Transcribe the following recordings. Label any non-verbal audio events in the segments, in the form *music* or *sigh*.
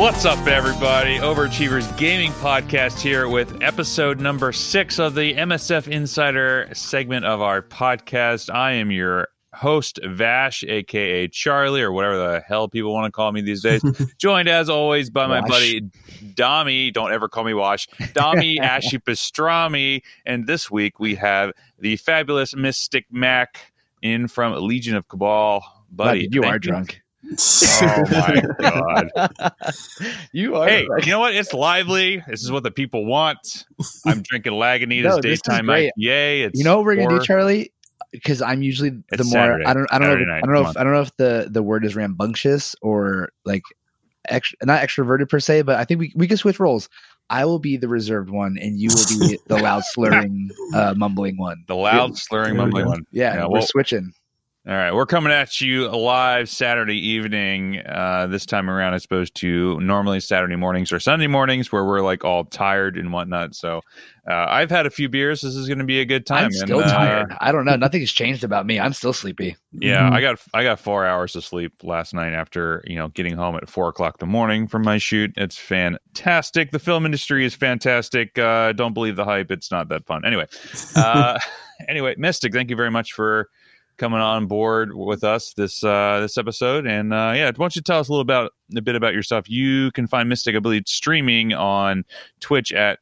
What's up, everybody? Overachievers Gaming Podcast here with episode number six of the MSF Insider segment of our podcast. I am your host, Vash, aka Charlie, or whatever the hell people want to call me these days. *laughs* Joined as always by my Wash. buddy Dami. Don't ever call me Wash. Dami *laughs* Ashy Pastrami. And this week we have the fabulous Mystic Mac in from Legion of Cabal. Buddy, you are drunk. Oh my *laughs* god. you are. Hey, drunk. you know what? It's lively. This is what the people want. I'm drinking Lagunitas No, daytime. IPA. It's you know what we're gonna do, Charlie? Because I'm usually the It's more Saturday. I don't I don't Saturday know night. I don't know if I don't know if the the word is rambunctious or like ex, not extroverted per se, but I think we we can switch roles. I will be the reserved one, and you will be the loud *laughs* slurring, uh, mumbling one. The loud slurring mumbling one. Yeah, Yeah, we're well- switching. All right, we're coming at you live Saturday evening. Uh, this time around, as opposed to normally Saturday mornings or Sunday mornings, where we're like all tired and whatnot. So, uh, I've had a few beers. This is going to be a good time. I'm and, still uh, tired. I don't know. Nothing's changed about me. I'm still sleepy. Yeah, Mhm. I got I got four hours of sleep last night after you know getting home at four o'clock in the morning from my shoot. It's fantastic. The film industry is fantastic. Uh, don't believe the hype. It's not that fun. Anyway, uh, *laughs* anyway, Mystic, thank you very much for coming on board with us this uh, this episode. And uh, yeah, why don't you tell us a little about a bit about yourself? You can find Mystic, I believe, streaming on Twitch at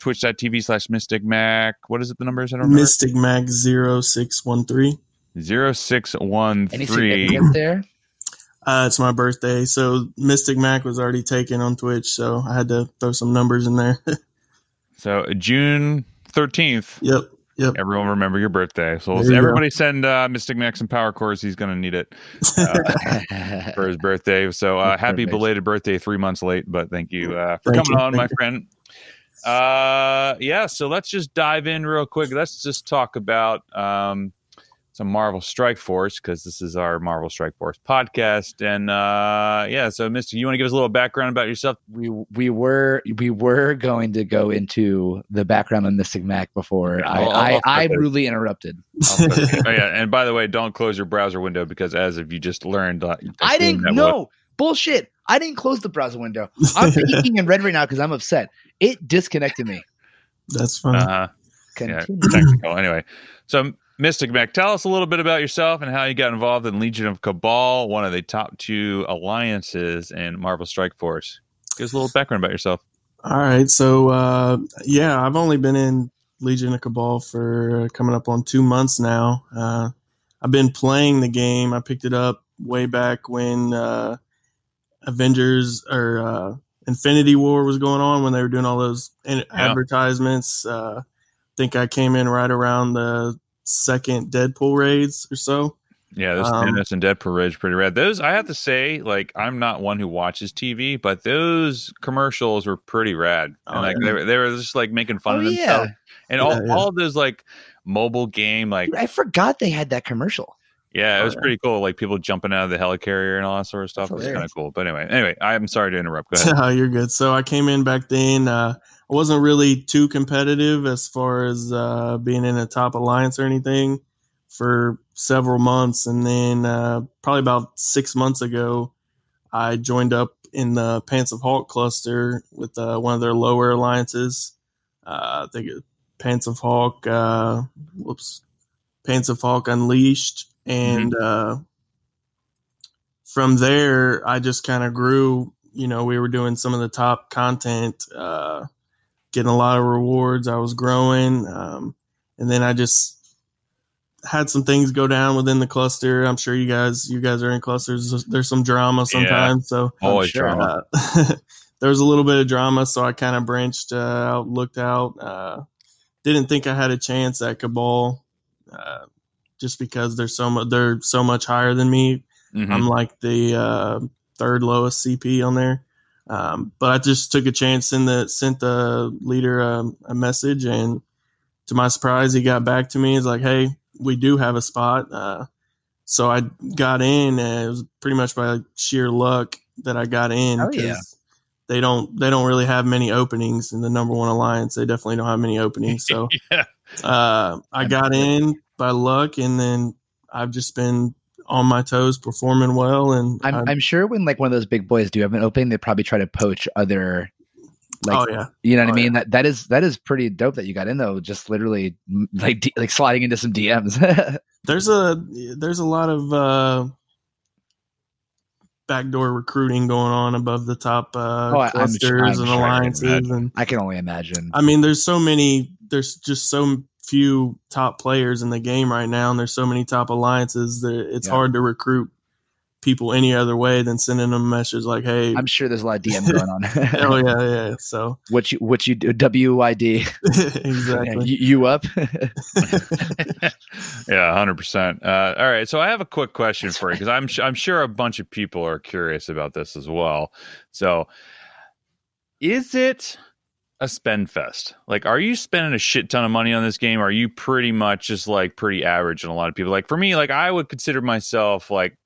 twitch.tv slash mystic mac what is it the numbers i don't remember Mystic Mac 0613. Zero six one Any three. significance there? Uh, it's my birthday. So Mystic Mac was already taken on Twitch. So I had to throw some numbers in there. *laughs* So June thirteenth. yep. Yep. Everyone remember your birthday. So you go. everybody send uh, Mystic Max some power cores. He's going to need it uh, *laughs* for his birthday. So uh, happy belated birthday, three months late. But thank you uh, for Thank coming you. on, my friend. *laughs* Uh, yeah. So let's just dive in real quick. Let's just talk about um, some Marvel Strike Force because this is our Marvel Strike Force podcast. And uh, yeah, so Mister, you want to give us a little background about yourself? we we were we were going to go into the background on Mystic Mac before Yeah, I I'll- I, I'll- I okay. rudely interrupted. oh yeah, and by the way, don't close your browser window because as of you just learned, uh, I didn't know. no bullshit. I didn't close the browser window. I'm *laughs* peeking in red right now because I'm upset. It disconnected me. That's fine. Uh-huh. Yeah, technical. Anyway, so Mystic Mac, tell us a little bit about yourself and how you got involved in Legion of Cabal, one of the top two alliances in Marvel Strike Force. Give us a little background about yourself. All right. So, uh, yeah, I've only been in Legion of Cabal for coming up on two months now. Uh, I've been playing the game. I picked it up way back when uh, Avengers or uh, Infinity War was going on when they were doing all those in- advertisements. Uh, I think I came in right around the second Deadpool raids or so. Yeah, those Um, Thanos and Dead Parade pretty rad. Those I have to say, like I'm not one who watches TV, but those commercials were pretty rad. Oh, and like yeah. they, were, they were just like making fun Oh of yeah, themselves. And all, Yeah, yeah. all those like mobile game, like Dude, I forgot they had that commercial. Yeah, it was Oh, pretty cool. Like people jumping out of the helicarrier and all that sort of stuff. It was kind of cool. But anyway, anyway, I'm sorry to interrupt. Go ahead. *laughs* Oh, you're good. So I came in back then. Uh, I wasn't really too competitive as far as uh, being in a top alliance or anything for several months, and then uh, probably about six months ago, I joined up in the Pants of Hulk cluster with uh, one of their lower alliances. Uh, I think it, Pants of Hulk. Uh, whoops, Pants of Hulk Unleashed, and uh, from there, I just kind of grew. You know, we were doing some of the top content, uh, getting a lot of rewards. I was growing, um, and then I just had some things go down within the cluster. I'm sure you guys, you guys are in clusters. There's some drama sometimes, so Always sure. drama. uh, *laughs* there was a little bit of drama, so I kind of branched uh, out, looked out. Uh, didn't think I had a chance at Cabal, uh, just because they're so much they're so much higher than me. Mhm. I'm like the uh, third lowest CP on there. Um, but I just took a chance and the sent the leader um, a message, and to my surprise, he got back to me. He's like, "Hey, we do have a spot." Uh, so I got in, and it was pretty much by sheer luck that I got in. Oh, yeah. they don't they don't really have many openings in the number one alliance. They definitely don't have many openings. So *laughs* yeah. uh, I got in by luck, and then I've just been on my toes, performing well. And I'm, I'm- I'm sure when like one of those big boys do have an opening, they probably try to poach other. Like oh yeah, you know what Oh, I mean? That that is that is pretty dope that you got in though. Just literally like D, like sliding into some DMs. *laughs* there's a there's a lot of uh, backdoor recruiting going on above the top uh, Oh, I- I'm I'm and sure alliances, imagine. and I can only imagine. I mean, there's so many. There's just so few top players in the game right now, and there's so many top alliances that it's Yeah. hard to recruit people any other way than sending them a message like, "Hey, I'm sure there's a lot of DM *laughs* going on. *laughs* oh yeah, yeah." So what you what you do? WYD. *laughs* exactly. You, you up? yeah, hundred percent. Uh, all right, so I have a quick question for you because I'm sh- I'm sure a bunch of people are curious about this as well. So, is it a spend fest? Like, are you spending a shit ton of money on this game? Are you pretty much just like pretty average? And a lot of people like for me, like I would consider myself like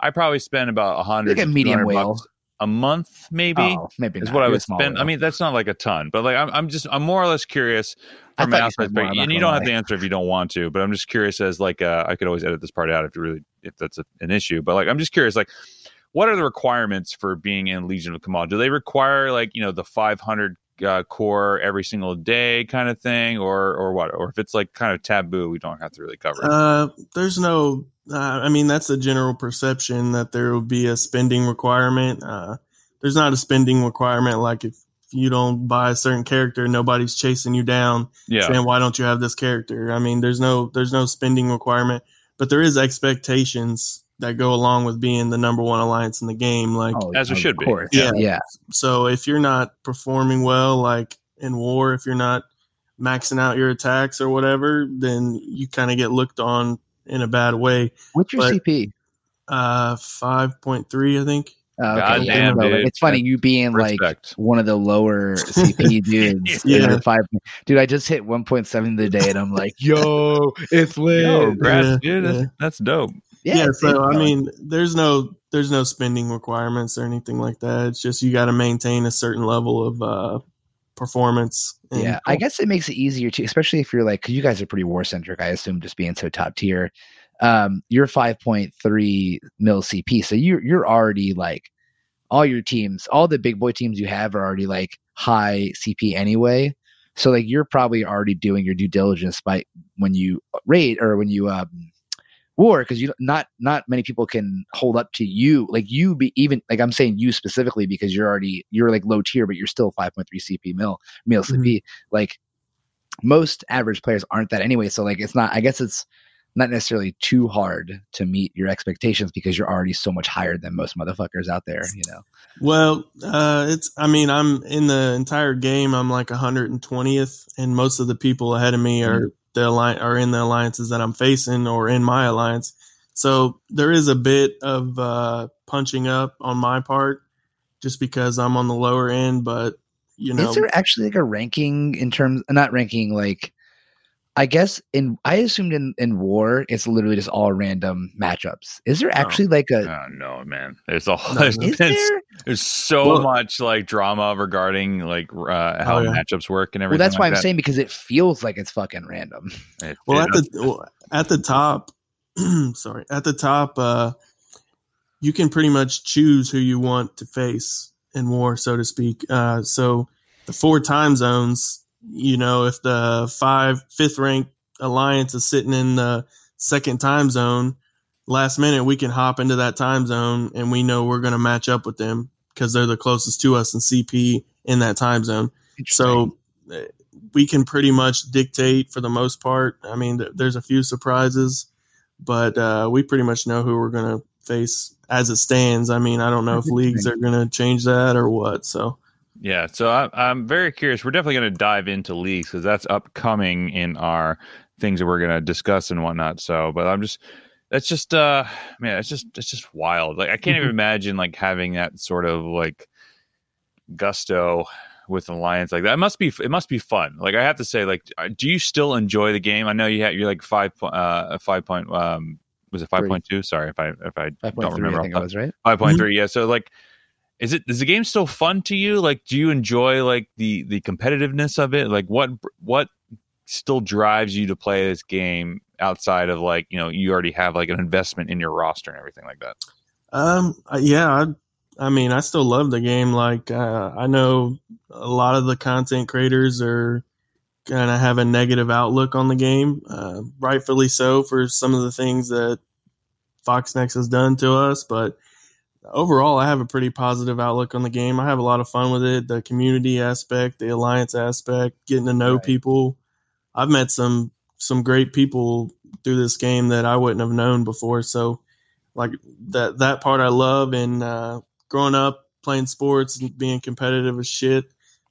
I probably spend about a hundred Like a medium whale. a month, maybe. Oh, maybe is not. what I You're would small spend. I mean, that's not like a ton, but like I'm, I'm just, I'm more or less curious I from an you outside said more, I'm perspective. not And you don't have to answer if you don't want to, but I'm just curious as like, uh, I could always edit this part out if you really, if that's a, an issue. But like, I'm just curious, like, what are the requirements for being in Legion of Cabal? Do they require like, you know, the 500 uh, core every single day kind of thing, or or what? Or if it's like kind of taboo, we don't have to really cover it. Uh, there's no. Uh, I mean, that's a general perception that there will be a spending requirement. Uh, there's not a spending requirement. Like if you don't buy a certain character, nobody's chasing you down yeah, saying why don't you have this character. I mean, there's no there's no spending requirement, but there is expectations that go along with being the number one alliance in the game. Like Oh, As it should be. course. Yeah. yeah. so, if you're not performing well, like in war, if you're not maxing out your attacks or whatever, then you kind of get looked on in a bad way. What's your But- CP? Uh, five point three, I think. Oh, God damn, dude. It's funny you being like one of the lower *laughs* CP dudes. Yeah. five. Dude, I just hit 1.7 the day, and I'm like, *laughs* yo, it's lit. Yo, congrats, Yeah, dude. That's, that's dope. Yeah, it's- so I mean, there's no there's no spending requirements or anything like that. It's just you got to maintain a certain level of uh, performance. and- yeah, I guess it makes it easier to, especially if you're like, because you guys are pretty war centric. I assume just being so top tier. Um, you're 5.3 mil CP, so you're you're already like all your teams, all the big boy teams you have are already like high CP anyway. So like you're probably already doing your due diligence by when you rate or when you um war because you not not many people can hold up to you like you be even like I'm saying you specifically because you're already you're like low tier but you're still 5.3 CP mil mil Mhm. CP like most average players aren't that anyway so like it's not I guess it's not necessarily too hard to meet your expectations because you're already so much higher than most motherfuckers out there you know Well, uh, it's. I mean, I'm in the entire game. I'm like 120th, and most of the people ahead of me are the alliance are in the alliances that I'm facing or in my alliance. So there is a bit of uh, punching up on my part, just because I'm on the lower end. But you know, Is there actually like a ranking in terms not ranking like I guess in I assumed in, in war it's literally just all random matchups. Is there actually like a Oh no, man! There's all No, there's, no. is been- there? there's so Well- much like drama regarding like uh, how Oh, yeah. matchups work and everything. Well, everything. that's why I'm that. saying because it feels like it's fucking random. It- Well, it- at the well, at the top, *clears throat* sorry, at the top, uh, you can pretty much choose who you want to face in war, so to speak. Uh, so the four time zones, you know, if the five fifth ranked alliance is sitting in the second time zone, last minute we can hop into that time zone and we know we're going to match up with them because they're the closest to us in CP in that time zone. So uh, we can pretty much dictate for the most part. I mean, th- there's a few surprises, but uh, we pretty much know who we're going to face as it stands. I mean, I don't know if leagues are going to change that or what. So yeah, so I, I'm very curious. We're definitely going to dive into leagues because that's upcoming in our things that we're going to discuss and whatnot. So, but I'm just that's just uh man, it's just it's just wild. Like I can't even imagine like having that sort of like gusto with an alliance like that. It must be it must be fun. Like I have to say, like, uh, do you still enjoy the game? I know you had you're like five point uh five point um was it five point two? Sorry if I if I Five don't point three, I remember. think it was right. Five point three, yeah. So like, is it is the game still fun to you? Like, do you enjoy like the the competitiveness of it? Like, what what still drives you to play this game outside of like you know you already have like an investment in your roster and everything like that? Um, yeah, I, I mean, I still love the game. Like, uh, I know a lot of the content creators are kind of have a negative outlook on the game, uh, rightfully so for some of the things that Foxnext has done to us, but overall, I have a pretty positive outlook on the game. I have a lot of fun with it. The community aspect, the alliance aspect, getting to know right. people. I've met some some great people through this game that I wouldn't have known before. So, like that that part I love. And uh, growing up playing sports and being competitive as shit,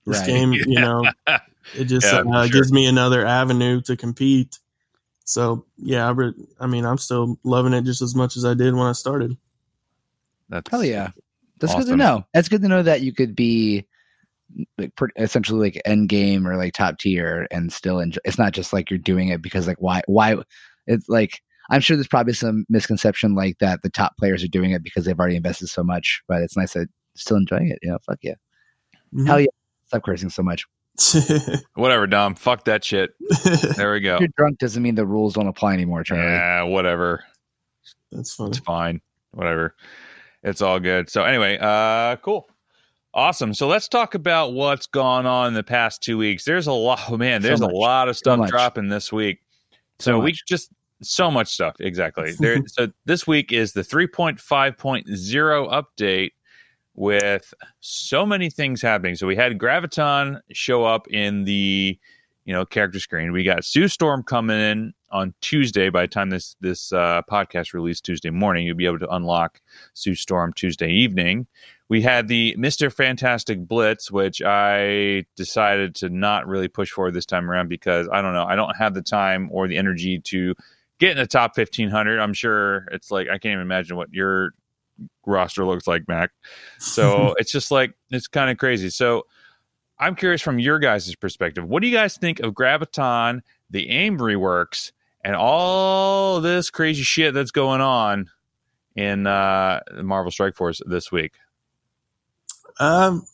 this right. game, yeah. *laughs* you know, it just yeah, uh, sure. gives me another avenue to compete. So yeah, I, re- I mean, I'm still loving it just as much as I did when I started. That's hell yeah. That's awesome. good to know. That's good to know that you could be like essentially like end game or like top tier and still enjoy. It's not just like you're doing it because like why why it's like I'm sure there's probably some misconception like that the top players are doing it because they've already invested so much, but it's nice that still enjoying it. You know, fuck yeah, mm-hmm. hell yeah. Stop cursing so much. *laughs* whatever, Dom. Fuck that shit. *laughs* There we go. you're drunk doesn't mean the rules don't apply anymore, Charlie. Yeah, whatever. That's fine. It's fine. Whatever. It's all good. So anyway, uh, cool. Awesome. So let's talk about what's gone on in the past two weeks. There's a lot, oh man, there's so a lot of stuff so dropping this week. So, so we just so much stuff. Exactly. *laughs* There. so this week is the 3.5.0 update with so many things happening. So we had Graviton show up in the you know character screen. We got Sue Storm coming in on Tuesday. By the time this this uh, podcast released Tuesday morning, you'll be able to unlock Sue Storm Tuesday evening. We had the Mister Fantastic Blitz, which I decided to not really push forward this time around because I don't know, I don't have the time or the energy to get in the top fifteen hundred. I'm sure it's like I can't even imagine what your roster looks like, Mac. So *laughs* it's just like it's kind of crazy. So I'm curious from your guys' perspective, what do you guys think of Graviton, the AIM reworks, and all this crazy shit that's going on in uh, Marvel Strike Force this week? Um,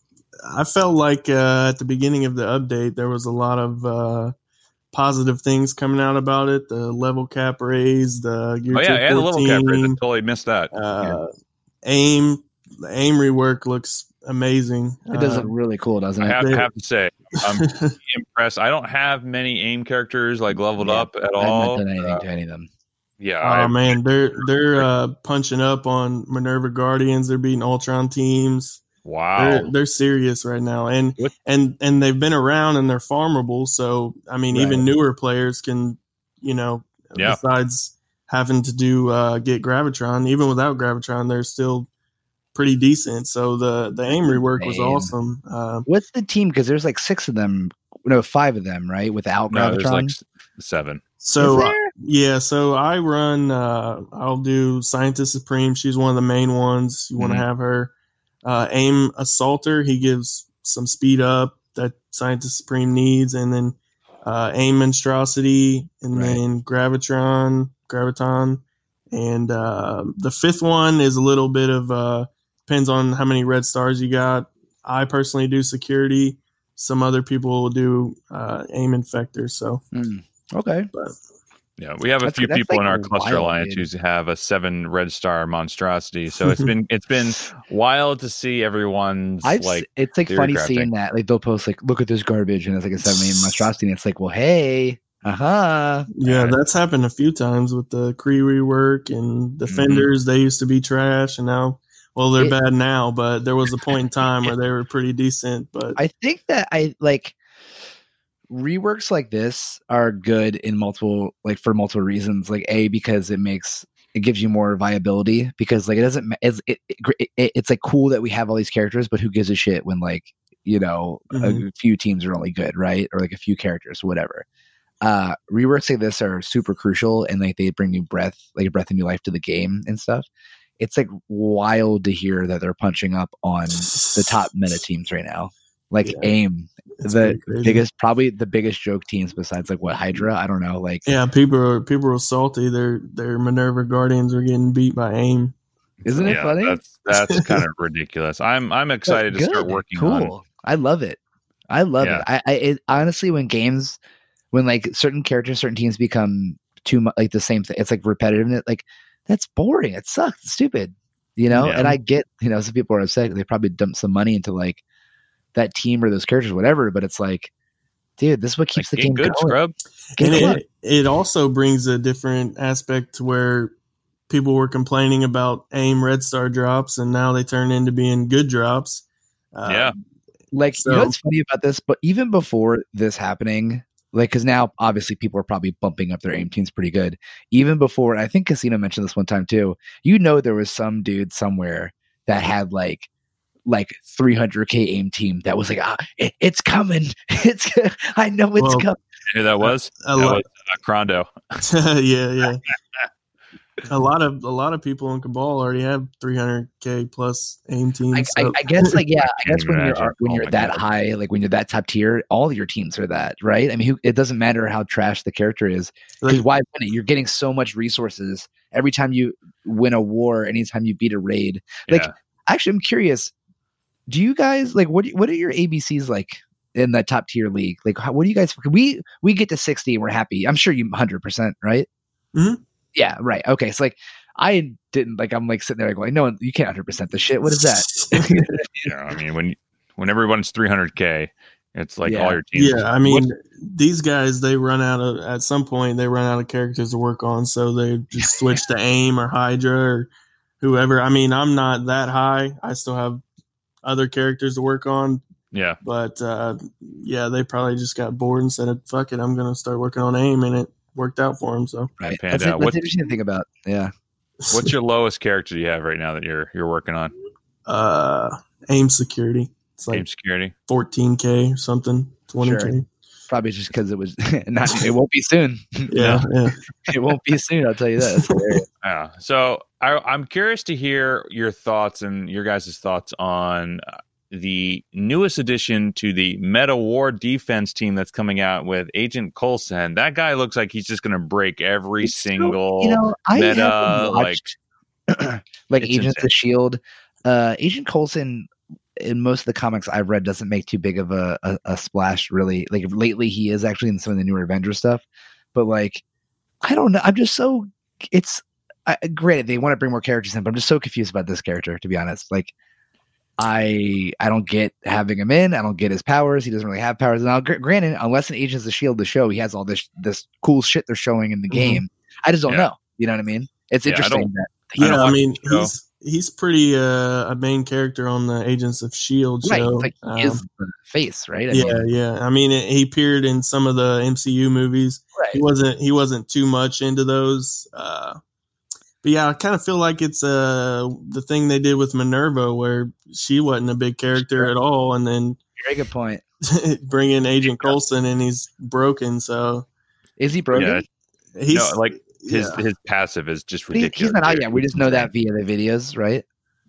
I felt like uh, at the beginning of the update there was a lot of uh, positive things coming out about it. The level cap raise, the oh yeah, and the level cap raise. I totally missed that. Uh, yeah aim the aim rework looks amazing. It does look um, really cool, doesn't it? I have, have to say, I'm *laughs* impressed. I don't have many aim characters like leveled yeah, up at all. done anything uh, to any of them. Yeah. Oh I, man, they're they're uh, punching up on Minerva Guardians. They're beating Ultron teams. Wow. They're, they're serious right now, and what? and and they've been around and they're farmable. So I mean, right. even newer players can, you know, yeah. besides having to do uh, get Gravitron. Even without Gravitron, they're still pretty decent. So the the aim rework was awesome. Uh, What's the team? Because there's like six of them, no, five of them, right? Without no, Gravitron, like seven. So uh, yeah, so I run. Uh, I'll do Scientist Supreme. She's one of the main ones. You want to mm-hmm. have her. Uh, aim Assaulter. He gives some speed up that Scientist Supreme needs, and then uh, aim Monstrosity, and right. then Gravitron. Graviton. And uh, the fifth one is a little bit of uh, depends on how many red stars you got. I personally do security. Some other people will do uh, aim infector. So mm, okay, but yeah, we have a that's, few people like in our cluster alliance who have a seven red star monstrosity. So it's *laughs* been it's been wild to see everyone's I've, like. It's like funny crafting. seeing that. Like they'll post like, "Look at this garbage," and it's like a seven monstrosity. And it's like, well, hey, uh-huh. Yeah, that's happened a few times with the Kree rework and Defenders. Mm-hmm. They used to be trash, and now, well, they're it, bad now. But there was a point in time where *laughs* they were pretty decent. But I think that I like reworks like this are good in multiple, like for multiple reasons. Like a because it makes it gives you more viability because like it doesn't it's it, it, it, it's like cool that we have all these characters, but who gives a shit when like you know mm-hmm. a few teams are only good, right? Or like a few characters, whatever uh reworks like this are super crucial and like they bring new breath like a breath of new life to the game and stuff it's like wild to hear that they're punching up on the top *laughs* meta teams right now like yeah, aim the biggest probably the biggest joke teams besides like what hydra i don't know like yeah people are people are salty their their minerva guardians are getting beat by aim Isn't it Yeah, funny? That's that's kind of ridiculous. I'm I'm excited to start working cool. on. I love it. I love Yeah. it. I, I it, honestly, when games, when like certain characters, certain teams become too much like the same thing, it's like repetitive. Like that's boring. It sucks. It's stupid. You know. Yeah. And I get you know some people are upset. They probably dumped some money into like that team or those characters, whatever. But it's like, dude, this is what Like, keeps the game good, going. scrub. Get and it, it also brings a different aspect to where people were complaining about aim red star drops and now they turn into being good drops uh, Yeah. Like, you know what's funny about this? But even before this happening, like, because now obviously people are probably bumping up their aim teams pretty good. Even before, I think Casino mentioned this one time too. You know, there was some dude somewhere that had like, like 300k aim team that was like, ah, it, it's coming. *laughs* It's, I know it's Well, coming. Who that was? a that lot, was uh, Crondo. *laughs* yeah yeah *laughs* a lot of a lot of people in cabal already have 300k plus aim teams I, so- I, I guess, like, yeah, I guess when you're when Oh you're my that God. high, like when you're that top tier, all your teams are that, right? I mean, who, it doesn't matter how trash the character is. Because like, why win it? You're getting so much resources every time you win a war, anytime you beat a raid. Like, yeah. actually, I'm curious. Do you guys like what? What are your ABCs like in that top tier league? Like, how, what do you guys? We we get to 60 and we're happy. I'm sure you 100 percent right. Mhm. Yeah, right. Okay, so like I didn't like. I'm like sitting there going, no, you can't 100 percent the shit. What is that? *laughs* *laughs* yeah. I mean, when when everyone's 300k, it's like Yeah. all your teams. yeah i mean these guys they run out of at some point they run out of characters to work on so they just *laughs* switch to aim or hydra or whoever i mean i'm not that high i still have other characters to work on yeah. but uh, yeah they probably just got bored and said fuck it i'm gonna start working on aim and it worked out for him. so right. panned That's, out. that's What- interesting to think about. Yeah. What's your lowest character you have right now that you're you're working on? *laughs* uh aim security it's Game like security. 14k or something 20k Sure. Probably just because it was *laughs* not. It won't be soon. *laughs* yeah yeah it won't be soon. I'll tell you that. Yeah. So I, I'm curious to hear your thoughts and your guys' thoughts on uh, the newest addition to the Meta War defense team that's coming out with Agent Coulson. That guy looks like he's just going to break every It's so- single. you know, I meta, like- watched *clears throat* like, It's Agents insane. of Shield. Uh, Agent Coulson in most of the comics I've read doesn't make too big of a, a, a splash. Really, like lately he is actually in some of the newer Avengers stuff. But like, I don't know. I'm just so it's. I, granted, they want to bring more characters in, but I'm just so confused about this character. To be honest, like. I I don't get having him in. I don't get his powers. He doesn't really have powers. Now, gr- granted, unless an Agents of Shield, the show, he has all this this cool shit they're showing in the Mhm. game. I just don't Yeah. know. You know what I mean? It's Yeah, interesting don't- that I yeah i, watch mean he's he's pretty uh, a main character on the agents of shield right, show it's like he Um, is the face, right? I yeah mean, yeah i mean it, he appeared in some of the mcu movies he right. wasn't he wasn't too much into those uh but yeah i kind of feel like it's uh the thing they did with minerva where she wasn't a big character Sure. at all and then Very good point. *laughs* bring in agent coulson and he's broken so Is he broken? Yeah, he's no, like his yeah. his passive is just But he- ridiculous. he's not out yet. We just know that via the videos, right?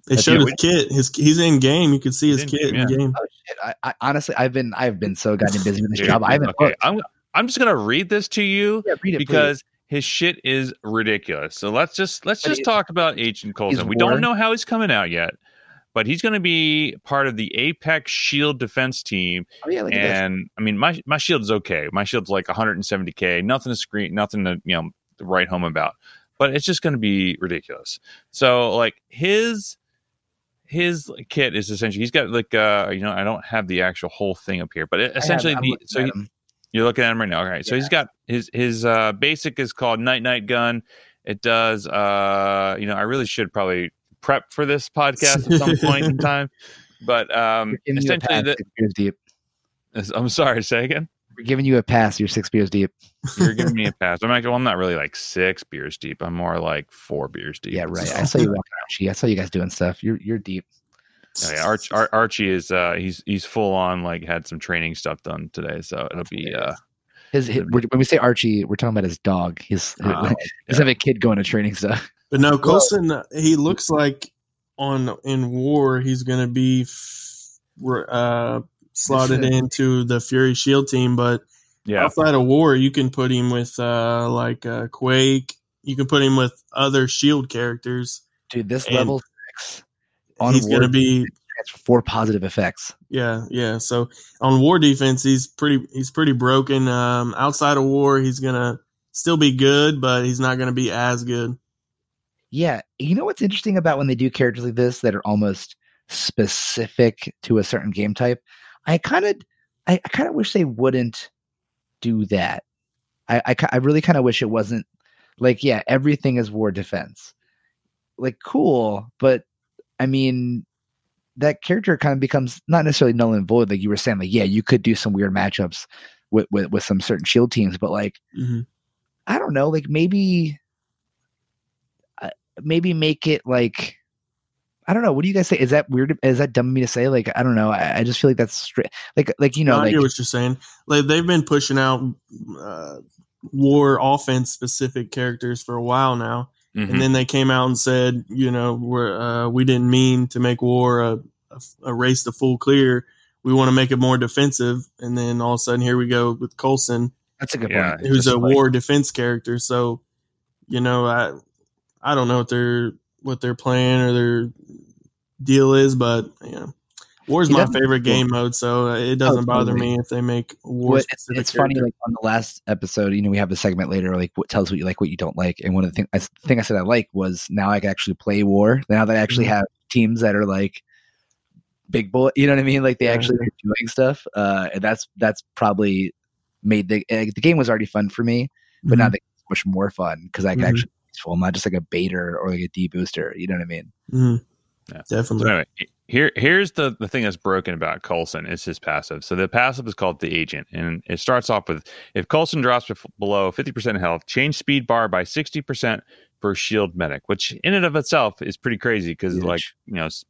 they that's showed his kit his he's in game you can see his He's in kit game, in game Oh shit! I, I honestly, I've been, I've been so goddamn busy with this Dude, job. I haven't. Okay, I'm, I'm just gonna read this to you Yeah, read it because his shit is ridiculous. So let's just let's just talk about Agent Coulson. We don't know how he's coming out yet, but he's going to be part of the Apex Shield defense team. Oh yeah, and I mean, my my shield's okay. My shield's like 170k. Nothing to screen, nothing to you know write home about. But it's just going to be ridiculous. So like his his kit is essentially he's got like uh you know I don't have the actual whole thing up here, but it, essentially the, so he. You're looking at him right now. All right. So Yeah. he's got his his uh basic is called Night Night Gun. It does uh you know, I really should probably prep for this podcast at some point in *laughs* time. But um We're giving you a essentially the, six beers deep. I'm sorry, say again. We're giving you a pass. You're six beers deep. You're giving me a *laughs* pass. I'm actually well, I'm not really like six beers deep. I'm more like four beers deep. Yeah, right. I saw *laughs* you walking Archie. I saw you guys doing stuff. You're you're deep. Oh, yeah, Arch, Ar- Archie is uh he's he's full on like had some training stuff done today, so it'll be uh His, his when we say Archie, we're talking about his dog. His Oh, he's have a kid going to training stuff. But no, Coulson, uh, he looks like on in war he's going to be f- uh, slotted into the Fury Shield team. But yeah. outside of war, you can put him with uh, like uh, Quake. You can put him with other Shield characters. Dude, this And level six on he's going to be for four positive effects. Yeah, yeah. So on war defense, he's pretty he's pretty broken. Um, outside of war, he's gonna still be good, but he's not gonna be as good. Yeah. You know what's interesting about when they do characters like this that are almost specific to a certain game type? I kind of I, I kind of wish they wouldn't do that. I I, I really kind of wish it wasn't like yeah, everything is war defense. Like cool, but I mean that character kind of becomes not necessarily null and void like you were saying like yeah, you could do some weird matchups with with, with some certain shield teams, but like Mm-hmm. I don't know, like maybe, uh, maybe make it like, I don't know. What do you guys say? Is that weird? Is that dumb of me to say? Like, I don't know. I, I just feel like that's straight. Like, like you know, I like get what you're saying. Like they've been pushing out uh, war offense specific characters for a while now, Mhm. and then they came out and said, you know, we're uh, we didn't mean to make war a, a, a race to full clear. We want to make it more defensive, and then all of a sudden here we go with Coulson. that's a good Yeah, point. who's a like- war defense character. So, you know, I I don't know what their what their plan or their deal is, but you know, war's He my favorite game mode, so it doesn't bother totally. me if they make war. What, it's, specific it's funny, like on the last episode, you know, we have a segment later, like what tells what you like, what you don't like, and one of the things, I, s- thing I said I like was now I can actually play war. Now that I actually Mhm. have teams that are like big bullet, you know what I mean? Like they Yeah. actually are doing stuff, uh, and that's that's probably made the uh, the game was already fun for me, but now Mhm. the game's much more fun because I can Mhm. actually be useful. I'm not just like a baiter or like a D booster. You know what I mean? Mhm. Yeah. definitely. So anyway, here here's the the thing that's broken about Coulson is his passive. So the passive is called the agent, and it starts off with if Coulson drops below 50% health, change speed bar by 60% for shield medic, which in and of itself is pretty crazy because like you know. s-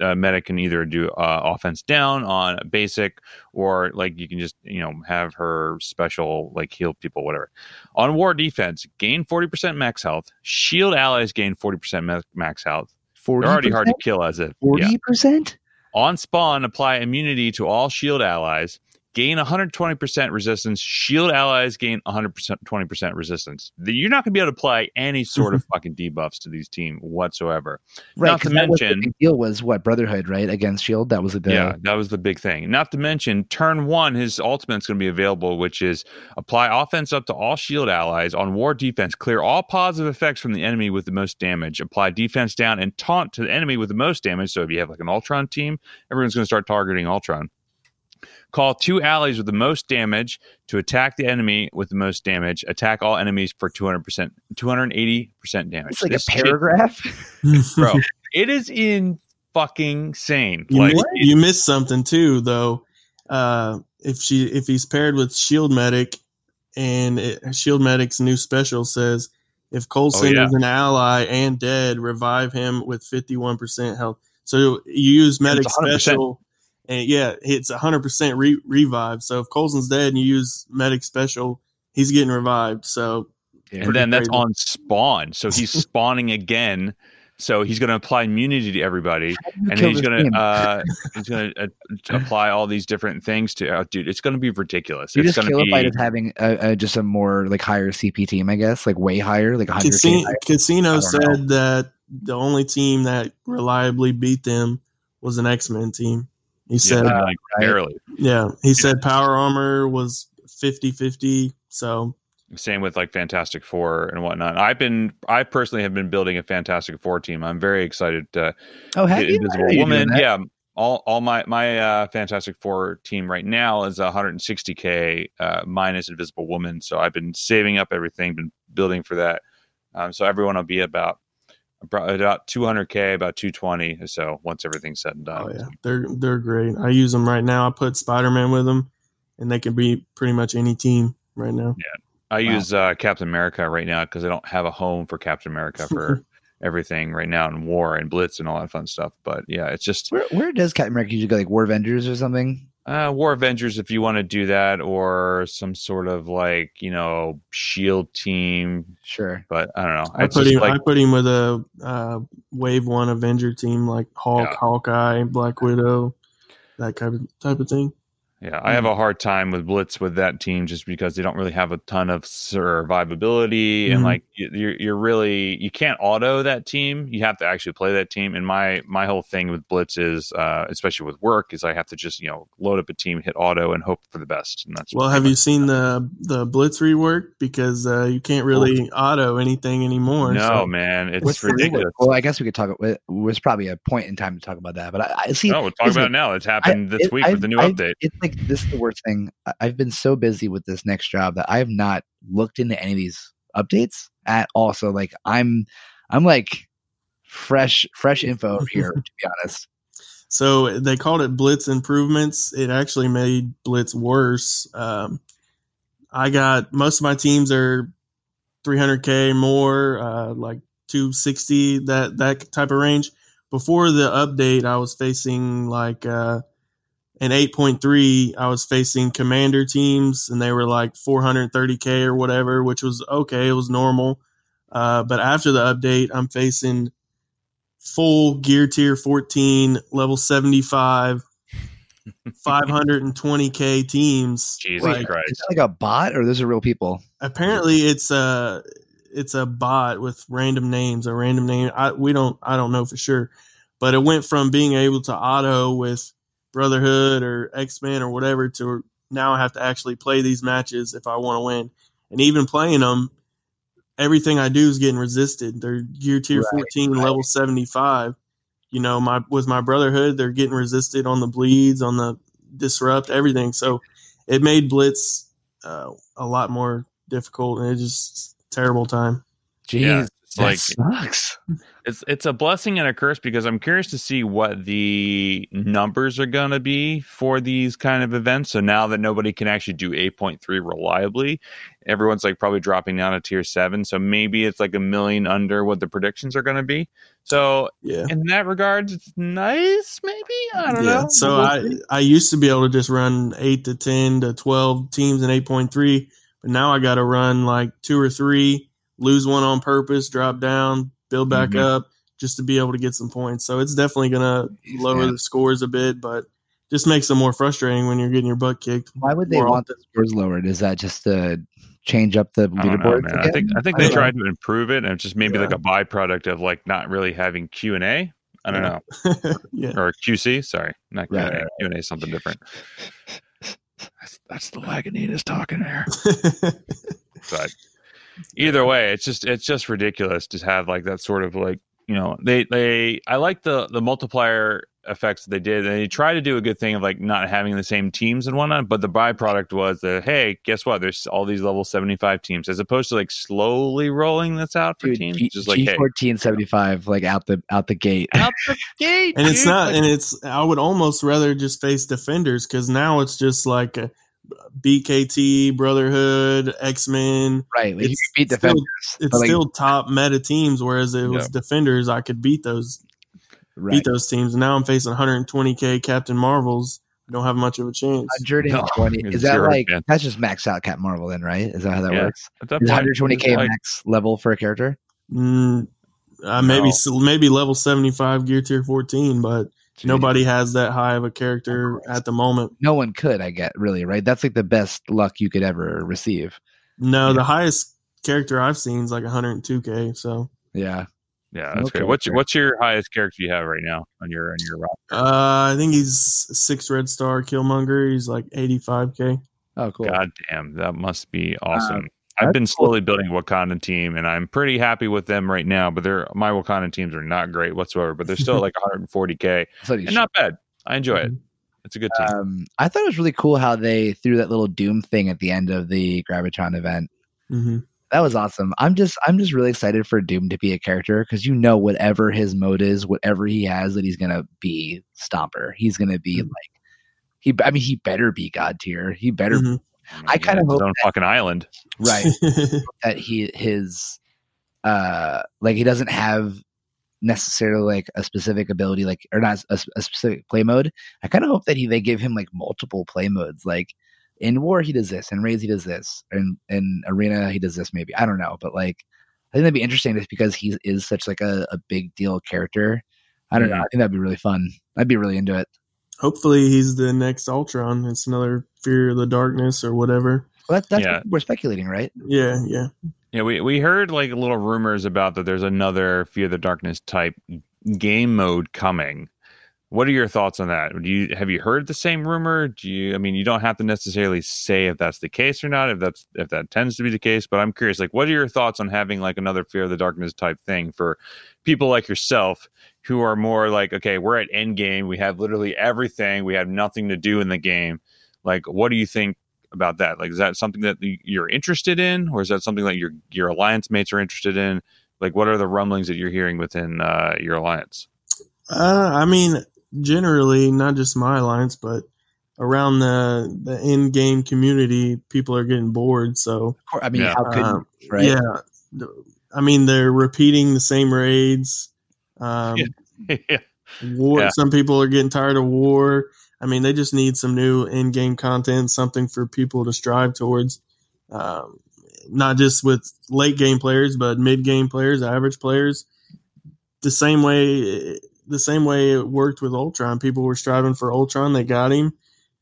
Uh, medic can either do uh, offense down on basic, or like you can just you know have her special like heal people, whatever. On war defense, gain forty percent max health. Shield allies gain forty percent max health. Forty They're already hard to kill as it. Forty percent. On spawn, apply immunity to all shield allies. Gain 120% resistance. Shield allies gain 100% 20% resistance. You're not going to be able to apply any sort of mm-hmm. fucking debuffs to these team whatsoever. Right. Not to 'cause that was the mention- big deal was what Brotherhood, right? Against Shield. That was the yeah, that was the big thing. Not to mention, turn one, his ultimate's going to be available, which is apply offense up to all shield allies. On war defense, clear all positive effects from the enemy with the most damage. Apply defense down and taunt to the enemy with the most damage. So if you have like an Ultron team, everyone's going to start targeting Ultron. Call two allies with the most damage to attack the enemy with the most damage. Attack all enemies for 200%, 280% damage. It's like This a shit- paragraph. *laughs* bro. It is in fucking sane. You, Like, mi- you missed something too, though. Uh, if she if he's paired with Shield Medic, and it, Shield Medic's new special says if Coulson Oh, yeah. is an ally and dead, revive him with fifty one percent health. So you use Medic special, and yeah, it's hundred percent re- revive. So if Coulson's dead and you use Medic special, he's getting revived. So and then that's crazy. on spawn. So he's *laughs* spawning again. So he's going to apply immunity to everybody, How do you and he's going to uh, *laughs* he's going to uh, apply all these different things to. Uh, dude, it's going to be ridiculous. you it's just going kill to it by be just having a, a, just a more like higher CP team, I guess, like way higher, like 100 Casino, Casino I don't said that the only team that reliably beat them was an X Men team. He said, Uh, like barely. yeah, he said Power Armor was 50 50. So, Same with like Fantastic Four and whatnot. I've been, I personally have been building a Fantastic Four team. I'm very excited to Oh, have you? Invisible you Woman. Yeah, all all my my uh, Fantastic Four team right now is 160k uh, minus Invisible Woman. So I've been saving up everything, been building for that. Um, so everyone will be about about 200k, about 220 or so once everything's said and done. oh yeah, they're they're great. I use them right now. I put Spider Man with them, and they can be pretty much any team right now. Yeah, I Wow. use uh, Captain America right now because I don't have a home for Captain America for *laughs* everything right now in War and Blitz and all that fun stuff. But yeah, it's just Where, where does Captain America usually go? Like War Avengers or something? Uh, War Avengers, if you want to do that, or some sort of like you know Shield team, Sure. but I don't know. I It's put just him. like I put him with a uh, Wave One Avenger team like Hulk, Yeah. Hawkeye, Black Widow, that type of type of thing. Yeah, I have a hard time with Blitz with that team just because they don't really have a ton of survivability and Mhm. like you- you're you're really you can't auto that team. You have to actually play that team. And my my whole thing with Blitz is, uh, especially with work, is I have to just you know load up a team, hit auto, and hope for the best. And that's Well, have you seen the the Blitz rework? Because uh, you can't really auto anything anymore. No, so- man, it's What's ridiculous. Well, I guess we could talk. It was probably a point in time to talk about that, but I, I see. No, we'll talk about it now. It's happened this it- week I've- with the new I've- update. It's like this is the worst thing. I- I've been so busy with this next job that I have not looked into any of these updates at all. So like I'm I'm like fresh fresh info here *laughs* to be honest. So they called it Blitz improvements. It actually made Blitz worse. Um, I got most of my teams are 300k more, uh, like 260 that that type of range. Before the update, I was facing like uh, in 8.3, I was facing commander teams, and they were like 430k or whatever, which was okay. It was normal. Uh, but after the update, I'm facing full gear tier 14, level 75, *laughs* 520k teams. Jesus Like, Is Christ! that like a bot or those are real people? apparently, it's a it's a bot with random names. A random name. I we don't I don't know for sure, but it went from being able to auto with Brotherhood or X Men or whatever to now I have to actually play these matches if I want to win. And even playing them, everything I do is getting resisted. They're gear tier Right, 14, right. level 75. You know, my with my Brotherhood, they're getting resisted on the bleeds, on the disrupt, everything. So it made Blitz uh, a lot more difficult, and it's just terrible time. Jeez, Yeah, it's that like- sucks. It's it's a blessing and a curse because I'm curious to see what the numbers are going to be for these kind of events. So now that nobody can actually do 8.3 reliably, everyone's like probably dropping down to tier 7. So maybe it's like a million under what the predictions are going to be. So Yeah. in that regard, it's nice maybe. I don't yeah. know. So I. I used to be able to just run eight to ten to twelve teams in eight point three, but now I got to run like two or three, lose one on purpose, drop down, build back Mhm. up, just to be able to get some points. So it's definitely gonna lower man. the scores a bit, but just makes them more frustrating when you're getting your butt kicked. Why would they more want the scores lowered? Is that just to change up the I know. I think I think I they don't know. tried to improve it, and it's just maybe Yeah. like a byproduct of like not really having Q and A. I don't Yeah. know. *laughs* yeah. or QC. Sorry, not Q Right, and A. right, Q and A is something different. *laughs* That's, that's the Lagunitas talking there. But either way, it's just it's just ridiculous to have like that sort of like you know they they I like the the multiplier effects that they did. And they tried to do a good thing of like not having the same teams and whatnot, but the byproduct was that hey, guess what? There's all these level seventy five teams as opposed to like slowly rolling this out for Dude, teams. G, just like hey, fourteen seventy five, like out the out the gate. out the *laughs* gate, and it's not and it's i would almost rather just face defenders because now it's just like a bkt brotherhood x-men right, like It's can beat still- it's like, still top meta teams whereas it was Yeah. defenders i could beat those right. beat those teams and now i'm facing 120k captain marvels i don't have much of a chance 120 No, is that zero, like man. that's just max out Captain Marvel then, right? Is that how that Yeah. works? at that Is point, 120k like- max level for a character? mm, uh, maybe No. maybe level 75 gear tier 14 but Jeez. nobody has that high of a character at the moment No one could, I get really right. That's like the best luck you could ever receive. no Yeah. the highest character i've seen is like 102k so Yeah, Yeah, that's Okay, great. What's okay. what's your highest character you have right now on your on your roster? Uh, I think he's six red star Killmonger. He's like 85k. Oh, cool. God damn, that must be awesome. Um, I've that's been cool. slowly building a Wakanda team, and I'm pretty happy with them right now. But they're my Wakanda teams are not great whatsoever. But they're still like 140k, So you not bad. I enjoy it. It's a good team. Um, I thought it was really cool how they threw that little Doom thing at the end of the Gravitron event. hmm That was awesome. I'm just I'm just really excited for Doom to be a character because you know whatever his mode is, whatever he has, that he's gonna be Stomper. He's gonna be Mhm. like he. I mean, he better be God tier. He better Mhm. I kinda it's his hope own fucking island. right. *laughs* That he his uh like he doesn't have necessarily like a specific ability like or not a, a specific play mode. I kind of hope that he they give him like multiple play modes. Like in war he does this in raids he does this and in arena he does this maybe. I don't know but like i think that'd be interesting just because he is such like a, a big deal character. I don't know Mhm. i think that'd be really fun. I'd be really into it hopefully he's the next Ultron. It's another Fear of the Darkness or whatever. Well, that's, that's Yeah. what we're speculating, right? Yeah, yeah. Yeah, we, we heard like little rumors about that there's another Fear of the Darkness type game mode coming. What are your thoughts on that? Do you have you heard the same rumor? Do you I mean you don't have to necessarily say if that's the case or not, if that's if that tends to be the case, but I'm curious, like what are your thoughts on having like another Fear of the Darkness type thing for people like yourself who are more like, okay, we're at end game, we have literally everything, we have nothing to do in the game. Like, what do you think about that? Like, is that something that you're interested in, or is that something that your your alliance mates are interested in? Like, what are the rumblings that you're hearing within uh, your alliance? Uh, I mean, generally, not just my alliance, but around the the in game community, people are getting bored. So I mean, Yeah. how could Um, right? yeah, I mean they're repeating the same raids. Um, *laughs* yeah, war. Yeah. Some people are getting tired of war. I mean, they just need some new in-game content, something for people to strive towards. Um, not just with late game players, but mid game players, average players. The same way, the same way it worked with Ultron. People were striving for Ultron. They got him.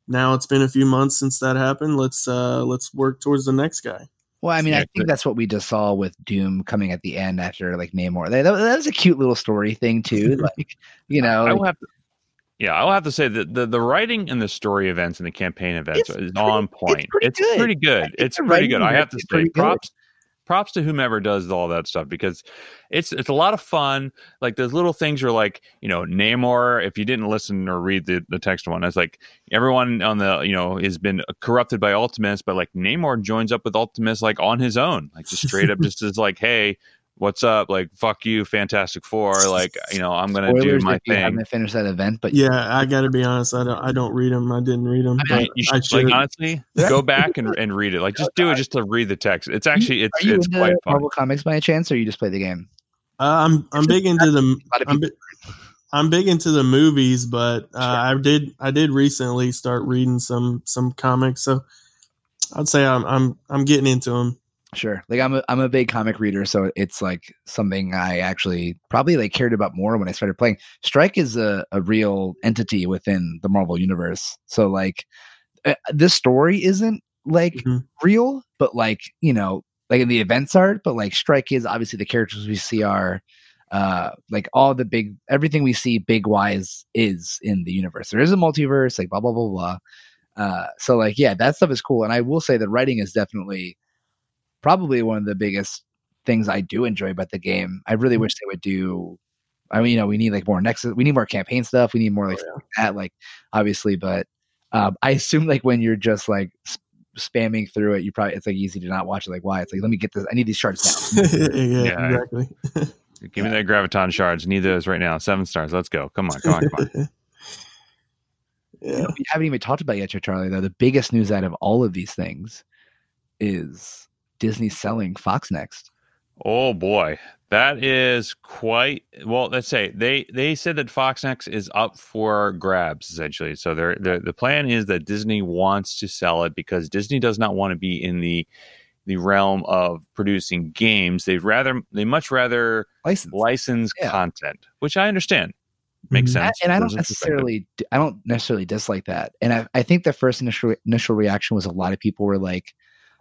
Now it's been a few months since that happened. Let's uh, let's work towards the next guy. Well, I mean, I think that's what we just saw with Doom coming at the end after like Namor. That, that, that was a cute little story thing too. *laughs* Like, you know, I will have to. Yeah, I'll have to say that the, the writing and the story events and the campaign events It's is pretty- on it's point. pretty It's good. pretty good. It's pretty good. I have to say pretty good. props props to whomever does all that stuff because it's it's a lot of fun. Like those little things are like you know Namor. If you didn't listen or read the, the text one, it's like everyone on the you know has been corrupted by Ultimus, but like Namor joins up with Ultimus like on his own, like just straight up *laughs* just is like, hey, what's up? Like fuck you, Fantastic Four. Like you know I'm gonna do my if you thing. haven't finished that event, but Yeah, I got to be honest. I don't. I don't read them. I didn't read them. I mean, you I should, should. like honestly go back and, and read it. Like just do it *laughs* just to read the text. It's actually it's are you it's into quite fun. Marvel Comics by any chance, or you just play the game? Uh, I'm I'm big into the *laughs* A lot of I'm, bi- I'm big into the movies, but uh, I did I did recently start reading some some comics, so I'd say I'm I'm I'm getting into them. Sure. Like I'm a I'm a big comic reader, so it's like something I actually probably like cared about more when I started playing. Strike is a, a real entity within the Marvel universe. So like uh, this story isn't like Mhm. real, but like, you know, like in the events art, but like Strike is obviously the characters we see are uh like all the big everything we see big wise is in the universe. There is a multiverse, like blah blah blah blah. Uh so like yeah, that stuff is cool. And I will say that writing is definitely probably one of the biggest things I do enjoy about the game. I really wish they would do. I mean, you know, we need like more Nexus. We need more campaign stuff. We need more like Oh, stuff like that, like obviously. But um, I assume like when you're just like sp- spamming through it, you probably it's like easy to not watch it. Like why? It's like let me get this. I need these shards now. *laughs* yeah, Yeah. exactly. Give me that graviton shards. Need those right now. Seven stars. Let's go. Come on, come on, come on. *laughs* You yeah. know, we haven't even talked about yet, Charlie. Though the biggest news out of all of these things is Disney selling Fox Next. Oh boy, that is quite well. Let's say they they said that Fox Next is up for grabs essentially. So they're, they the plan is that Disney wants to sell it because Disney does not want to be in the the realm of producing games. They'd rather they much rather License. license Yeah. content, which I understand makes sense. and I don't necessarily, I don't necessarily dislike that. And I, I think the first initial initial reaction was a lot of people were like,